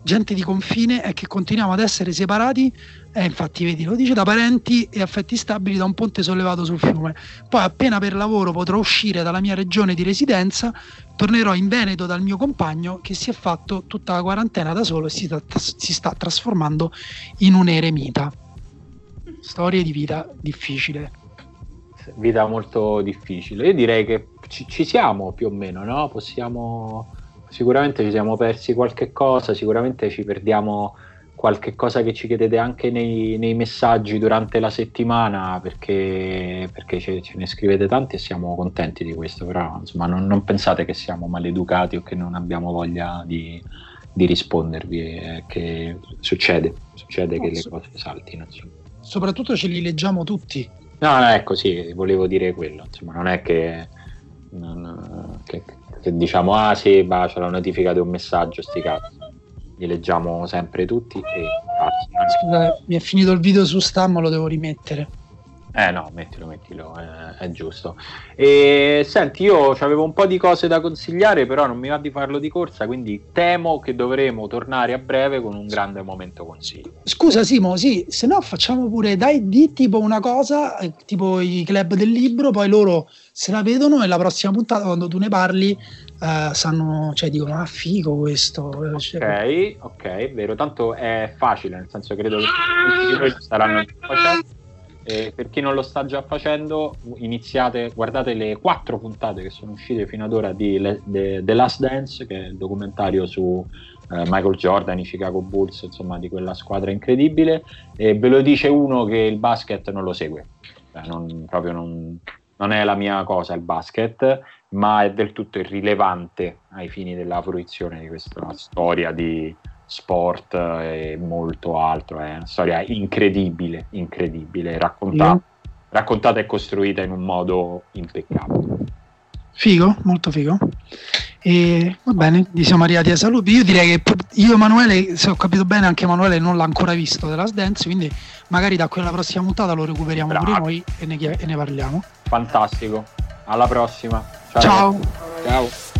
gente di confine, è che continuiamo ad essere separati, eh, infatti vedi, lo dice da parenti e affetti stabili da un ponte sollevato sul fiume. Poi appena per lavoro potrò uscire dalla mia regione di residenza, tornerò in Veneto dal mio compagno che si è fatto tutta la quarantena da solo e si sta, si sta trasformando in un eremita storie di vita difficile. Vita molto difficile. Io direi che ci, ci siamo più o meno, no? Possiamo sicuramente ci siamo persi qualche cosa, sicuramente ci perdiamo qualche cosa che ci chiedete anche nei, nei messaggi durante la settimana perché, perché ce, ce, ne scrivete tanti e siamo contenti di questo, però insomma non, non pensate che siamo maleducati o che non abbiamo voglia di, di rispondervi, è che succede, succede che le cose saltino. Insomma soprattutto ce li leggiamo tutti. No, no, ecco, sì, volevo dire quello. Insomma, non è che, non, che, che diciamo, ah sì, bah, c'è la notifica di un messaggio, sti cazzi. Li leggiamo sempre tutti. E, Scusa, mi è finito il video su Stam, lo devo rimettere. Eh no, mettilo, mettilo, è, è giusto. E senti, io avevo un po' di cose da consigliare, però non mi va di farlo di corsa, quindi temo che dovremo tornare a breve con un grande momento consiglio. Scusa Simo, sì, se no facciamo pure, dai, di tipo una cosa, eh, tipo i club del libro, poi loro se la vedono e la prossima puntata quando tu ne parli Uh, sanno, cioè dicono ah figo questo ok, ok, vero, tanto è facile nel senso credo che tutti saranno facendo eh, per chi non lo sta già facendo, iniziate, guardate le quattro puntate che sono uscite fino ad ora di Le, de, The Last Dance, che è il documentario su eh, Michael Jordan, i Chicago Bulls, insomma, di quella squadra incredibile. E ve lo dice uno che il basket non lo segue, cioè, non, proprio non, non è la mia cosa il basket, ma è del tutto irrilevante ai fini della fruizione di questa storia di sport e molto altro. È una storia incredibile, incredibile, raccontata, yeah. raccontata e costruita in un modo impeccabile. Figo, molto figo. E va bene, gli siamo arrivati ai saluti. Io direi che io e Emanuele, se ho capito bene, anche Emanuele non l'ha ancora visto della Dance, quindi magari da quella prossima puntata lo recuperiamo Bravo. pure noi e ne, e ne, parliamo. Fantastico, alla prossima. Ciao. Ciao. Ciao.